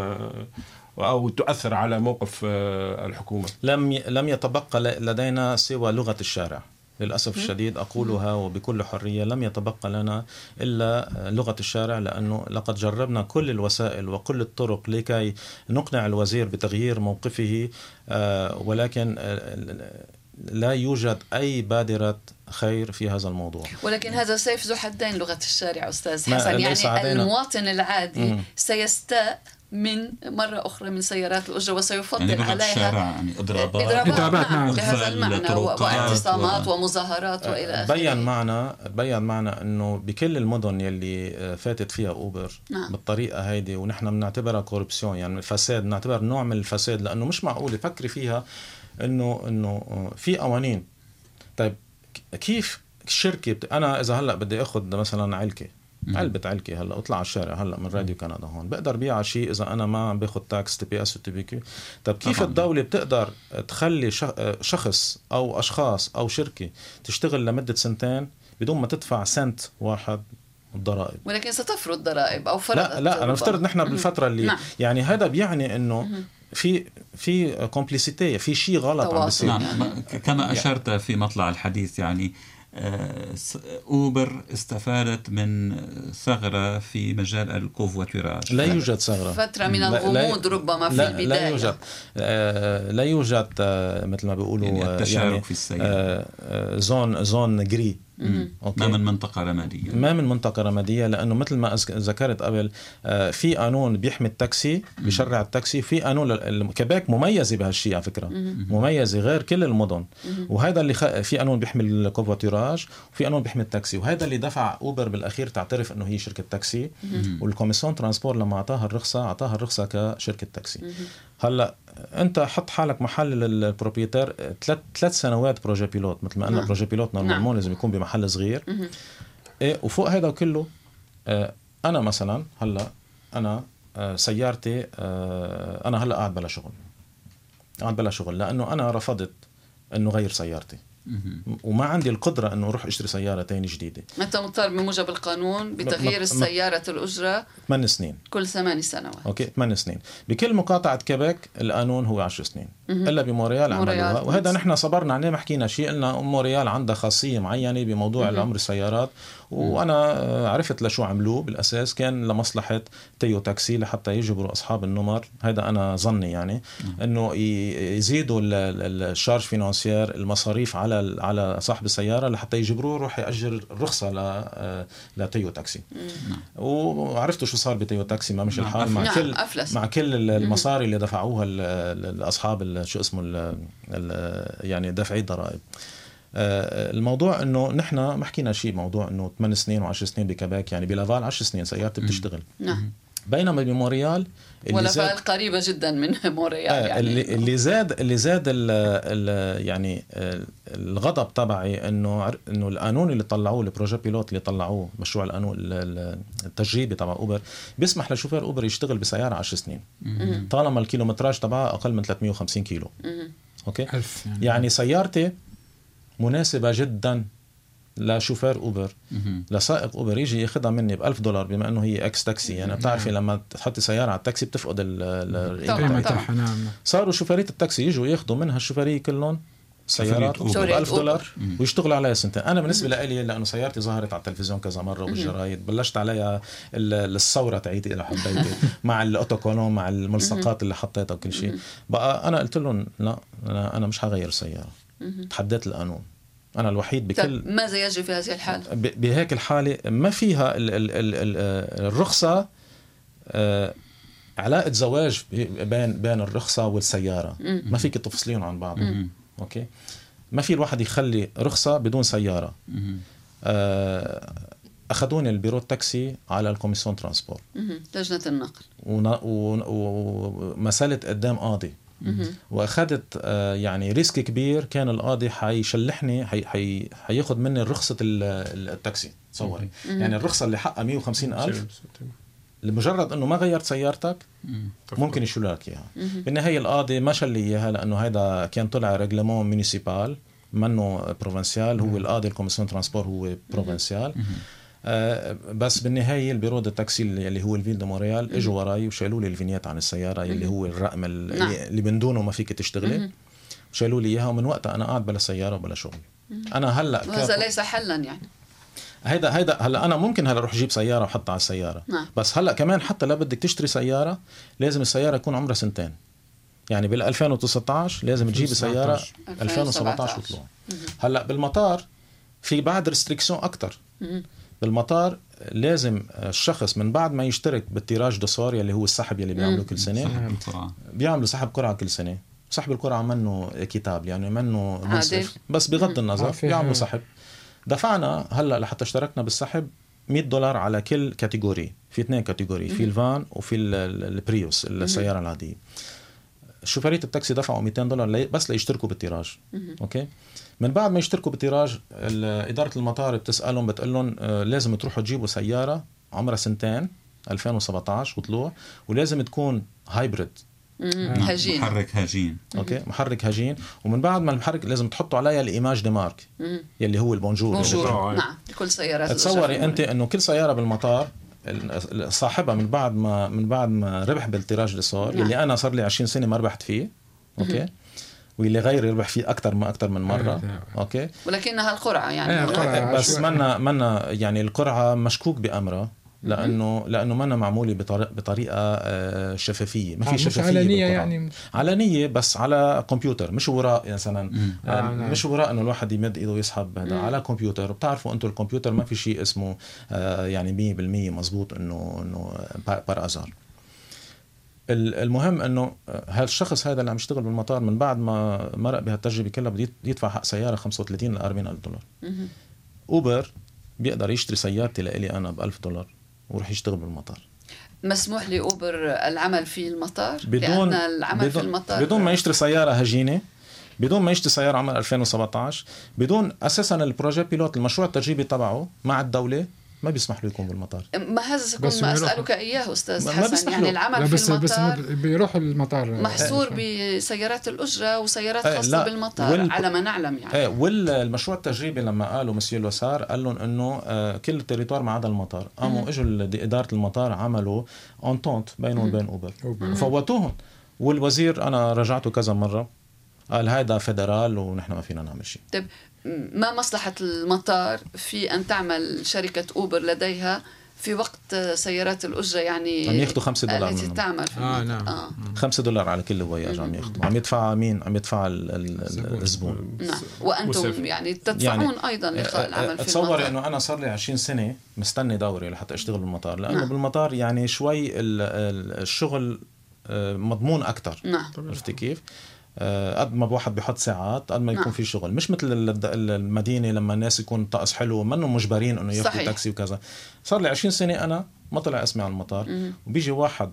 أو تؤثر على موقف آه، الحكومة؟ لم لم يتبقى لدينا سوى لغة الشارع. للأسف الشديد أقولها وبكل حرية لم يتبقى لنا إلا لغة الشارع لأنه لقد جربنا كل الوسائل وكل الطرق لكي نقنع الوزير بتغيير موقفه آه، ولكن آه، لا يوجد أي بادرة خير في هذا الموضوع. ولكن هذا سيف ذو حدين لغة الشارع أستاذ حسن. يعني المواطن العادي مم. سيستاء من مرة أخرى من سيارات الأجرة وسيفضل يعني عليها الشارع يعني إضرابات. إضرابات نعم. بهذا المعنى واعتصامات و... ومظاهرات وإلى آخره. بين معنا بين معنا أنه بكل المدن يلي آه، فاتت فيها أوبر نعم. بالطريقة هيدي ونحن بنعتبرها كوربسيون يعني فساد بنعتبر نوع من الفساد لأنه مش معقول فكري فيها إنه إنه آه، في قوانين. طيب كيف الشركة بت... أنا إذا هلأ بدي أخذ مثلا علكة علبة علكة هلأ أطلع على الشارع هلأ من راديو كندا هون بقدر بيعها شيء إذا أنا ما عم باخذ taxe TPS و TVQ. طيب كيف طبعا. الدولة بتقدر تخلي آه، شخص أو أشخاص أو شركة تشتغل لمدة سنتين بدون ما تدفع سنت واحد الضرائب؟ ولكن ستفرض ضرائب أو فرض لا لا أنا نفترض نحن بالفترة اللي نعم. يعني هذا بيعني إنه في في complicité في شيء غلط عم بيصير. نعم كما أشرت في مطلع الحديث يعني آه، أوبر استفادت من ثغرة في مجال ال covoiturage لا يوجد ثغرة. فترة من الغموض ربما في لا البداية. لا يوجد. آه، لا يوجد آه، مثل ما بيقولوا يعني التشارك يعني في السيارة zone zone grise. ما من منطقة رمادية. ما من منطقة رمادية لأنه مثل ما ذكرت قبل في قانون بيحمي التاكسي بيشرع التاكسي في قانون كيبيك مميزة بهالشيء على فكرة. مميزة غير كل المدن. وهذا اللي خ... في قانون بيحمي ال covoiturage وفي قانون بيحمي التاكسي. وهذا اللي دفع أوبر بالأخير تعترف إنه هي شركة تاكسي. وال commission transport لما أعطاها الرخصة أعطاها الرخصة كشركة تاكسي. هلأ أنت حط حالك محل ال propriétaire ثلاث ثلاث سنوات projet pilote مثل ما قلنا نعم. projet pilote normalement نعم. لازم يكون بمحل صغير إيه وفوق هذا كله آه أنا مثلا هلأ أنا آه سيارتي آه أنا هلأ قاعد بلا شغل قاعد بلا شغل لأنه أنا رفضت إنه غير سيارتي وما عندي القدرة أنه أروح أشتري سيارة تاني جديدة. أنت مضطر بموجب القانون بتغيير السيارة الأجرة 8 سنين. كل ثمان سنوات. okay 8 سنين. بكل مقاطعة كيبيك القانون هو 10 سنين. إلا بموريال عملوها. وهذا نحن صبرنا عليه ما حكينا شيء قلنا موريال عندها خاصية معينة بموضوع. العمر السيارات. وأنا عرفت لشو عملوه بالأساس. كان لمصلحة Téo Taxi لحتى يجبروا أصحاب النمر. هذا أنا ظني يعني إنه يزيدوا ال charges financières المصاريف على على صاحب السيارة لحتى يجبروه يروح يأجر رخصة ل ل Téo Taxi. وعرفتوا شو صار ب Téo Taxi ما مش نعم. الحال. مع نعم. كل أفلس. مع كل المصاري اللي دفعوها الاصحاب شو اسمه يعني دافعي الضرائب. الموضوع إنه نحن ما حكينا شيء موضوع إنه 8 سنين و10 سنين بكيبيك يعني بلافال 10 سنين سيارتي بتشتغل. نعم. بينما بمونريال ولافال قريبة جدا من مونريال آه يعني. اللي, اللي زاد اللي زاد ال ال يعني الغضب تبعي إنه إنه القانون اللي طلعوه ال projet pilote اللي طلعوه مشروع القانون التجريبي تبع اوبر بيسمح لشوفير اوبر يشتغل بسيارة 10 سنين. طالما ال kilométrage تبعها أقل من 350 كيلو. أوكي؟ يعني. يعني سيارتي مناسبة جدا لشوفير أوبر. لسائق أوبر يجي ياخذها مني ب 1000 دولار بما إنه هي ex-taxi. يعني بتعرفي لما تحطي سيارة على التاكسي بتفقد القيمة تاعها. نعم. صاروا شوفيرية التاكسي يجوا ياخذوا منها الشوفيرية كلهم سيارات ب 1000 دولار ويشتغلوا عليها سنتين. أنا بالنسبة لي لأنه سيارتي ظهرت على التلفزيون كذا مرة وبالجرايد بلشت عليها الثوره تاعيتي اذا حبيتي. مع الاوتوكولون مع الملصقات اللي حطيتها وكل شيء. بقى أنا قلت لهم لا أنا مش حغير السياره تحديت القانون. أنا الوحيد بكل طيب ماذا يجري في هذه الحالة؟ بهيك الحالة ما فيها ال ال ال ال الرخصة علاقة زواج بين بين الرخصة والسيارة. ما فيك تفصليهم عن بعض. أوكي؟ ما في الواحد يخلي رخصة بدون سيارة. أخذوني ال bureau du taxi على ال commission transport. لجنة النقل. ومثلت قدام قاضي. وأخذت يعني risque كبير كان القاضي حيشلحني حي حي حياخذ مني رخصه التاكسي. تصوري يعني الرخصة اللي حقها 150 ألف. لمجرد إنه ما غيرت سيارتك ممكن يشيلوا لك اياها بالنهاية القاضي ما شل لي إياها لأنه هذا كان طلع règlement municipal منه provincial هو القاضي ال commission transport هو provincial آه بس بالنهاية ال bureau de taxi اللي هو ال ville de Montréal إجوا وراي وشالوا لي ال vignette عن السيارة اللي هو الرقم نعم. اللي من دونه ما فيك تشتغلي. وشالوا لي إياها ومن وقتها أنا قاعد بلا سيارة وبلا شغل. أنا هلأ وهذا ليس حلا يعني. هيدا هيدا هلأ أنا ممكن هلأ أروح أجيب سيارة وأحطها على السيارة. نعم. بس هلأ كمان حتى لو بدك تشتري سيارة لازم السيارة يكون عمرها سنتين. يعني بال 2019 لازم تجيبي سيارة 2017 وطلوع. هلأ بالمطار في بعد restrictions أكثر بالمطار لازم الشخص من بعد ما يشترك بال tirage au sort يلي هو السحب يلي بيعملوا كل سنة. بيعملوا سحب قرعة كل سنة. سحب القرعة منه كتاب يعني منه منصف بس بغض النظر بيعملوا سحب. دفعنا هلا لحتى اشتركنا بالسحب 100 دولار على كل catégorie. في اثنين catégories في الفان وفي ال Prius السيارة العادية. شوفيريه التاكسي دفعوا 200 دولار بس ليشتركوا بال tirage. أوكي؟ من بعد ما يشتركوا بال tirage إدارة المطار بتسألهم بتقول لهم لازم تروحوا تجيبوا سيارة عمرها سنتين 2017 وطلوع ولازم تكون hybride هجين. محرك هجين. أوكي محرك هجين. ومن بعد ما المحرك لازم تحطوا عليها ال image de marque يلي هو ال bonjour. bonjour. نعم كل سيارات تصوري أنت إنه كل سيارة بالمطار صاحبها من بعد ما من بعد ما ربح بال tirage اللي صار نعم. اللي أنا صار لي 20 سنة ما ربحت فيه. أوكي؟ واللي غيري ربح فيه أكثر ما أكثر من مرة آه. أوكي ولكنها القرعة يعني إيه، القرعة. بس. منا منا يعني القرعة مشكوك بامرها لأنه لأنه منا معمولة بطريقة آه، شفافية ما آه، في مش شفافية علنية بالقرعة. يعني علنية بس على كمبيوتر مش وراء مثلا آه، آه نعم. مش وراء إنه الواحد يمد إيده ويسحب هذا على كمبيوتر بتعرفوا أنتم الكمبيوتر ما في شيء اسمه آه يعني 100% مزبوط انه إنه بار ازار المهم إنه هالشخص هذا اللي عم يشتغل بالمطار من بعد ما مرق بهالتجربة كلها بده يدفع حق سيارة 35 ل 40 ألف دولار. أوبر بيقدر يشتري سيارتي لإلي أنا ب 1000 دولار ويروح يشتغل بالمطار. مسموح لاوبر العمل في المطار؟ بدون العمل بدون في المطار بدون ما يشتري سيارة هجينة بدون ما يشتري سيارة عمر 2017 بدون أساسا ال projet pilote المشروع التجريبي تبعه مع الدولة ما بيسمح له يكون بالمطار. ما هذا سيكون بس ما ما أسألك إياه أستاذ ما- ما حسن بيسمح يعني له. العمل لا في بس بس المطار ما بيروحوا المطار. محصور بسيارات الأجرة وسيارات إيه، خاصة لا، بالمطار وال- على ما نعلم يعني. إيه والمشروع التجريبي لما قالوا monsieur Lessard قال لهم إنه آه، كل ال territoire ما عدا المطار. قاموا إجوا اداره المطار عملوا entente بينهم وبين أوبر. أوبر. وفوتوهم والوزير أنا رجعته كذا مرة قال هيدا fédéral ونحن ما فينا نعمل شيء. طيب ما مصلحة المطار في أن تعمل شركة أوبر لديها في وقت سيارات الأجرة يعني عم ياخدوا خمسة دولار التي منهم. تعمل في آه، المطار. نعم. آه. خمسة دولار على كل voyage عم ياخذوا عم يدفع مين عم يدفع ال- ال- ال- الزبون نعم وأنتم مسافر. يعني تدفعون أيضا لإلغاء العمل في تصوري المطار إنه أنا صار لي 20 سنة مستني دوري لحتى أشتغل بالمطار لأنه نعم. بالمطار يعني شوي ال- ال- الشغل آه، مضمون أكثر نعم عرفتي كيف؟ آه، قد ما الواحد بيحط ساعات قد ما يكون نعم. في شغل. مش مثل ال- ال- المدينة لما الناس يكون الطقس حلو منهم مجبرين إنه ياخذوا. تاكسي وكذا. صار لي 20 سنة أنا ما طلع اسمي على المطار. مهم. وبيجي واحد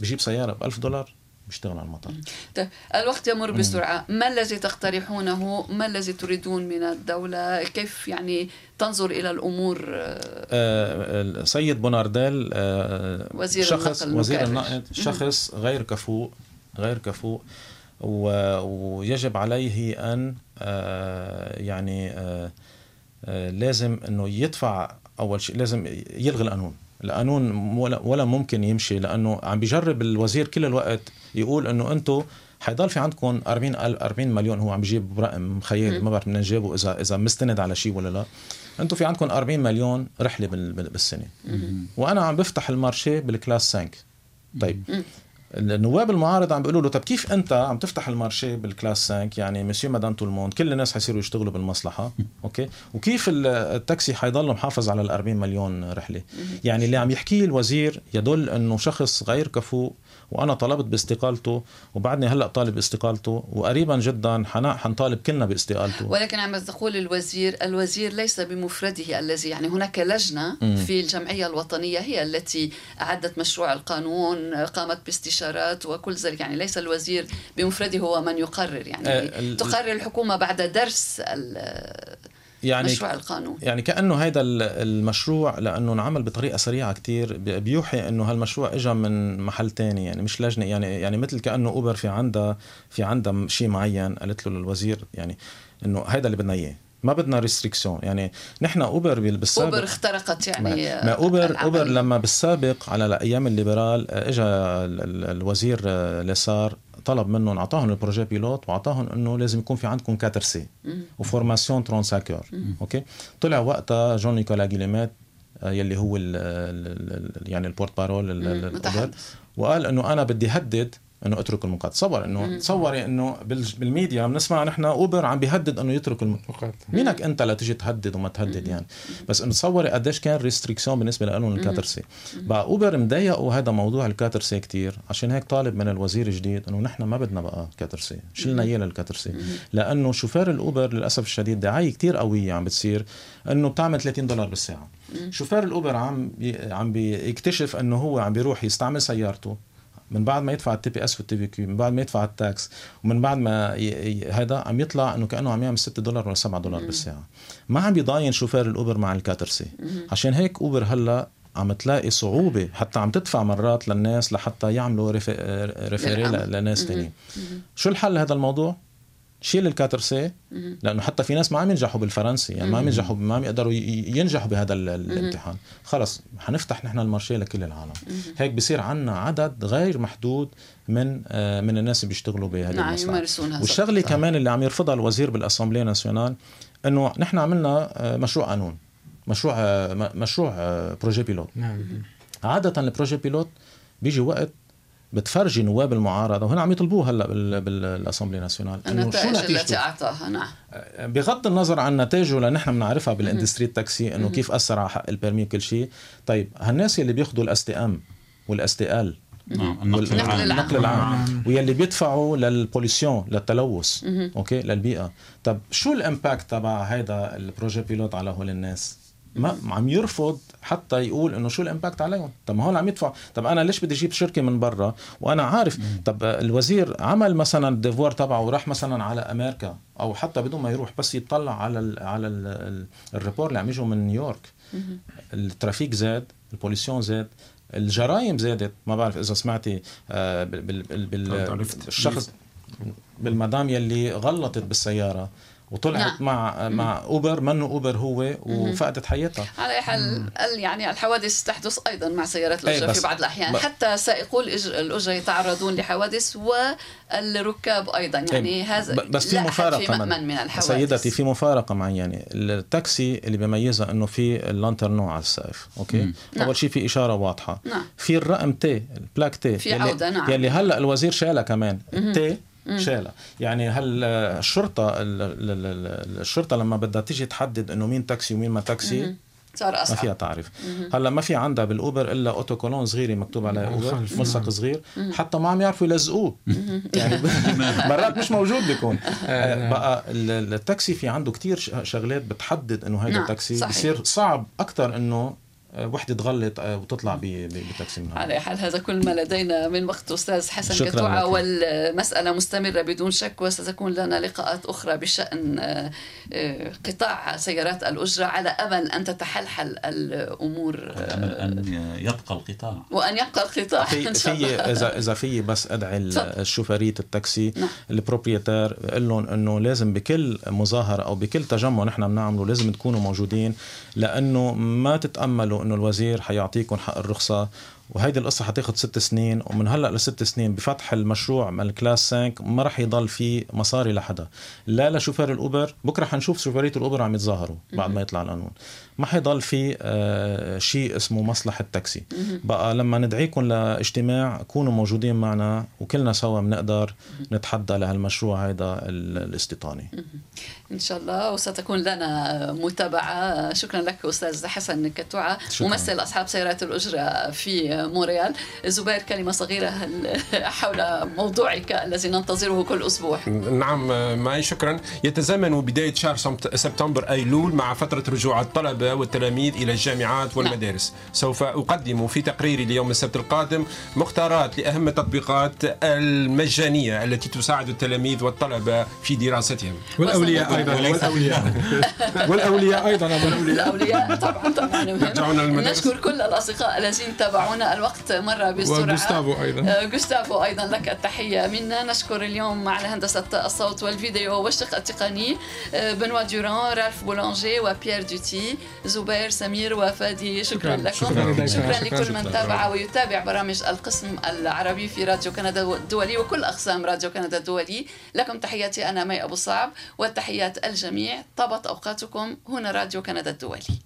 بجيب سيارة ب 1000 دولار بيشتغل على المطار. طيب الوقت يمر بسرعة. ما الذي تقترحونه؟ ما الذي تريدون من الدولة؟ كيف يعني تنظر إلى الأمور؟ آه، آه، السيد بونارديل آه، وزير شخص النقل وزير. النقل شخص غير كفؤ غير كفؤ و- ويجب عليه أن آه، يعني آه، آه، لازم إنه يدفع أول شيء لازم يلغي القانون. القانون ولا ولا ممكن يمشي لأنه عم بيجرب الوزير كل الوقت يقول إنه أنتم حيضل في عندكم 40 ألف 40 مليون هو عم بيجيب رقم خيالي ما بعرف بدنا نجيبه إذا إذا مستند على شيء ولا لا. أنتم في عندكم 40 مليون رحلة بال- بال- بالسنة. وأنا عم بفتح ال marché بال classe 5 طيب. النواب المعارضه عم بيقولوا له طب كيف أنت عم تفتح ال marché بال classe 5 يعني monsieur madame tout le monde كل الناس حيصيروا يشتغلوا بالمصلحة. أوكي؟ وكيف ال- التاكسي حيضل محافظ على ال 40 مليون رحلة؟ يعني اللي عم يحكيه الوزير يدل إنه شخص غير كفؤ وأنا طلبت باستقالته وبعدني هلأ طالب باستقالته وقريبا جدا حنا- حنطالب كلنا باستقالته. ولكن عم تقول الوزير الوزير ليس بمفرده الذي يعني هناك لجنة مم. في الجمعية الوطنية هي التي أعدت مشروع القانون قامت باستشارات وكل ذلك. يعني ليس الوزير بمفرده هو من يقرر. يعني آه، تقرر الحكومة بعد درس يعني مشروع القانون يعني كأنه ال- المشروع لأنه انعمل بطريقة سريعة كتير بي- بيوحي إنه هالمشروع اجى من محل تاني يعني مش لجنة يعني يعني مثل كأنه اوبر في عندها في عندها شيء معين قالت له للوزير يعني إنه هيدا اللي بدنا إياه ما بدنا restrictions يعني نحن اوبر بال- بالسابق أوبر اخترقت يعني ما, ما اوبر العمل. اوبر لما بالسابق على أيام ال libéral اجى ال- ال- الوزير آه، ليسار طلب منهم أعطاهم ال projet pilote وأعطاهم أنه لازم يكون في عندكم 4 C و formation 35 heures okay طلع وقتها جون نيكولا جيليميت آه، يلي هو ال ال ال يعني ال porte-parole. وقال أنه أنا بدي هدد إنه اترك المقاطعه تصور إنه تصوري إنه بال- بالميديا بنسمع نحن أوبر عم بيهدد إنه يترك الم... فقط مينك أنت لتيجي تهدد وما تهدد يعني. بس إنه تصوري قديش كان restriction بالنسبة لهم ال quatre C بقى أوبر مضايقوا هذا موضوع ال quatre C كثير عشان هيك طالب من الوزير الجديد إنه نحن ما بدنا بقى quatre C شلنا اياه لل quatre C لأنه شوفير الأوبر للأسف الشديد دعاية كثير قوية عم بتصير إنه بتعمل 30 دولار بالساعة. شوفير الأوبر عم بي عم بيكتشف إنه هو عم بيروح يستعمل سيارته. من بعد ما يدفع ال TPS وال TVQ من بعد ما يدفع ال taxes ومن بعد ما. هذا عم يطلع إنه كأنه عم يعمل 6 دولار ولا 7 دولار بالساعة. ما عم بيضاين شوفير الأوبر مع ال quatre C. عشان هيك أوبر هلأ عم تلاقي صعوبة حتى عم تدفع مرات للناس لحتى يعملوا réfé... référer. لناس تانيين شو الحل لهذا الموضوع؟ شيل ال quatre C لأنه حتى في ناس ما عم ينجحوا بالفرنسي يعني ما عم ينجحوا ما عم يقدروا ينجحوا بهذا الامتحان. خلص حنفتح نحن ال marché لكل العالم. هيك بصير عندنا عدد غير محدود من آه، من الناس اللي بيشتغلوا بهذه نعم يمارسون هذا والشغلة كمان اللي عم يرفضها الوزير بال Assemblée nationale إنه نحن عملنا آه، مشروع قانون مشروع آه، مشروع projet pilote. نعم. عادة ال projet pilote بيجي وقت بتفرجي نواب المعارضة وهنا عم يطلبوه هلأ بال Assemblée nationale. النتائج التي أعطاها نعم. بغض النظر عن نتائجه لأن نحن بنعرفها بال industry التاكسي إنه كيف أثر على حق ال permis وكل شيء. طيب هالناس اللي بياخذوا ال STM وال STL نعم النقل العام. النقل العام. ويلي بيدفعوا لل pollution للتلوث. okay؟ للبيئة. طب شو ال impact تبع هذا ال projet pilote على هول الناس؟ ما عم يرفض حتى يقول إنه شو ال impact عليهم؟ طب ما هون عم يدفع. طب أنا ليش بدي أجيب شركة من برا وأنا عارف؟ طب الوزير عمل مثلا ال devoir تبعه وراح مثلا على أمريكا أو حتى بدون ما يروح بس يطلع على ال على ال ال rapports اللي عم يجوا من نيويورك. ال trafic زاد ال pollution زاد الجرائم زادت. ما بعرف إذا سمعتي آه، بالشخص بالمدام يلي غلطت بالسيارة. وطلعت نعم. مع مع أوبر منه أوبر هو وفقدت حياتها. على حال يعني الحوادث تحدث أيضا مع سيارات الاجره في بعض الأحيان. ب... حتى سائقو الاجره يتعرضون لحوادث والركاب أيضا. يعني هذا بس في مفارقة في مأمن من الحوادث. سيدتي في مفارقة معينه يعني التاكسي اللي بيميزها إنه في ال lanterneau على السقف okay؟ مم. أول نعم. شيء في إشارة واضحة. نعم. في الرقم T ال plaque T في يلي عودة نعم. يلي هلأ الوزير شالها كمان. T شالها. يعني هل الشرطة الشرطة لما بدها تيجي تحدد إنه مين تاكسي ومين ما تاكسي صار أصعب. ما فيها تعرف هلأ ما في عندها بالأوبر إلا autocollant صغيرة مكتوب عليها أوبر ملصق صغير. حتى ما عم يعرفوا يلزقوه. يعني مرات مش موجود بيكون. آه،. بقى التاكسي في عنده كتير شغلات بتحدد إنه هذا نعم. تاكسي. بصير صعب أكثر إنه وحدة تغلط آه، وتطلع بتاكسي من على حال هذا كل ما لدينا من وقت أستاذ حسن كتوعة. والمسألة مستمرة بدون شك وستكون لنا لقاءات أخرى بشأن آه، آه، قطاع سيارات الأجرة. على أمل أن تتحلحل الأمور أمل أن يبقى القطاع. وأن يبقى القطاع في, في اذا إذا في بس أدعي الشوفيريه التاكسي نعم. ال propriétaires قول لهم إنه لازم بكل مظاهرة أو بكل تجمع نحن بنعمله لازم تكونوا موجودين. لأنه ما تتأملوا إنه الوزير حيعطيكم حق الرخصة وهيدي القصة حتاخذ ست سنين ومن هلأ لست سنين بفتح المشروع من ال classe 5 ما رح يضل في مصاري لحدا. لا لشوفير الأوبر بكرة حنشوف شوفيرية الأوبر عم يتظاهروا بعد ما يطلع القانون. ما حيضل في آه شيء اسمه مصلحة تاكسي. بقى لما ندعيكم لإجتماع كونوا موجودين معنا وكلنا سوا بنقدر نتحدى لهالمشروع هذا الاستيطاني. إن شاء الله وستكون لنا متابعة. شكرا لك أستاذ حسن كتوعة. ممثل أصحاب سيارات الأجرة في مونريال. زبير كلمة صغيرة حول موضوعك الذي ننتظره كل أسبوع؟ نعم معي شكرا. يتزامن بداية شهر سبتمبر أيلول مع فترة رجوع الطلبة والتلاميذ إلى الجامعات والمدارس. نعم. سوف أقدم في تقريري اليوم السبت القادم مختارات لأهم التطبيقات المجانية التي تساعد التلاميذ والطلبة في دراستهم. والأولياء أيضا. والأولياء. والأولياء أيضا. الأولياء طبعا طبعا. نشكر كل الأصدقاء الذين تابعونا الوقت مر بسرعة. وجوستافو أيضا. جوستافو أيضا لك التحية. منا نشكر اليوم على هندسه الصوت والفيديو والشق التقني بنوا دوران رالف بولانجي وبيير دوتي زبير سمير وفادي. شكرا لكم. شكرا, شكرا لكل من تابع ويتابع برامج القسم العربي في راديو كندا الدولي وكل أقسام راديو كندا الدولي. لكم تحياتي أنا مي أبو صعب والتحيات الجميع. طابت أوقاتكم هنا راديو كندا الدولي.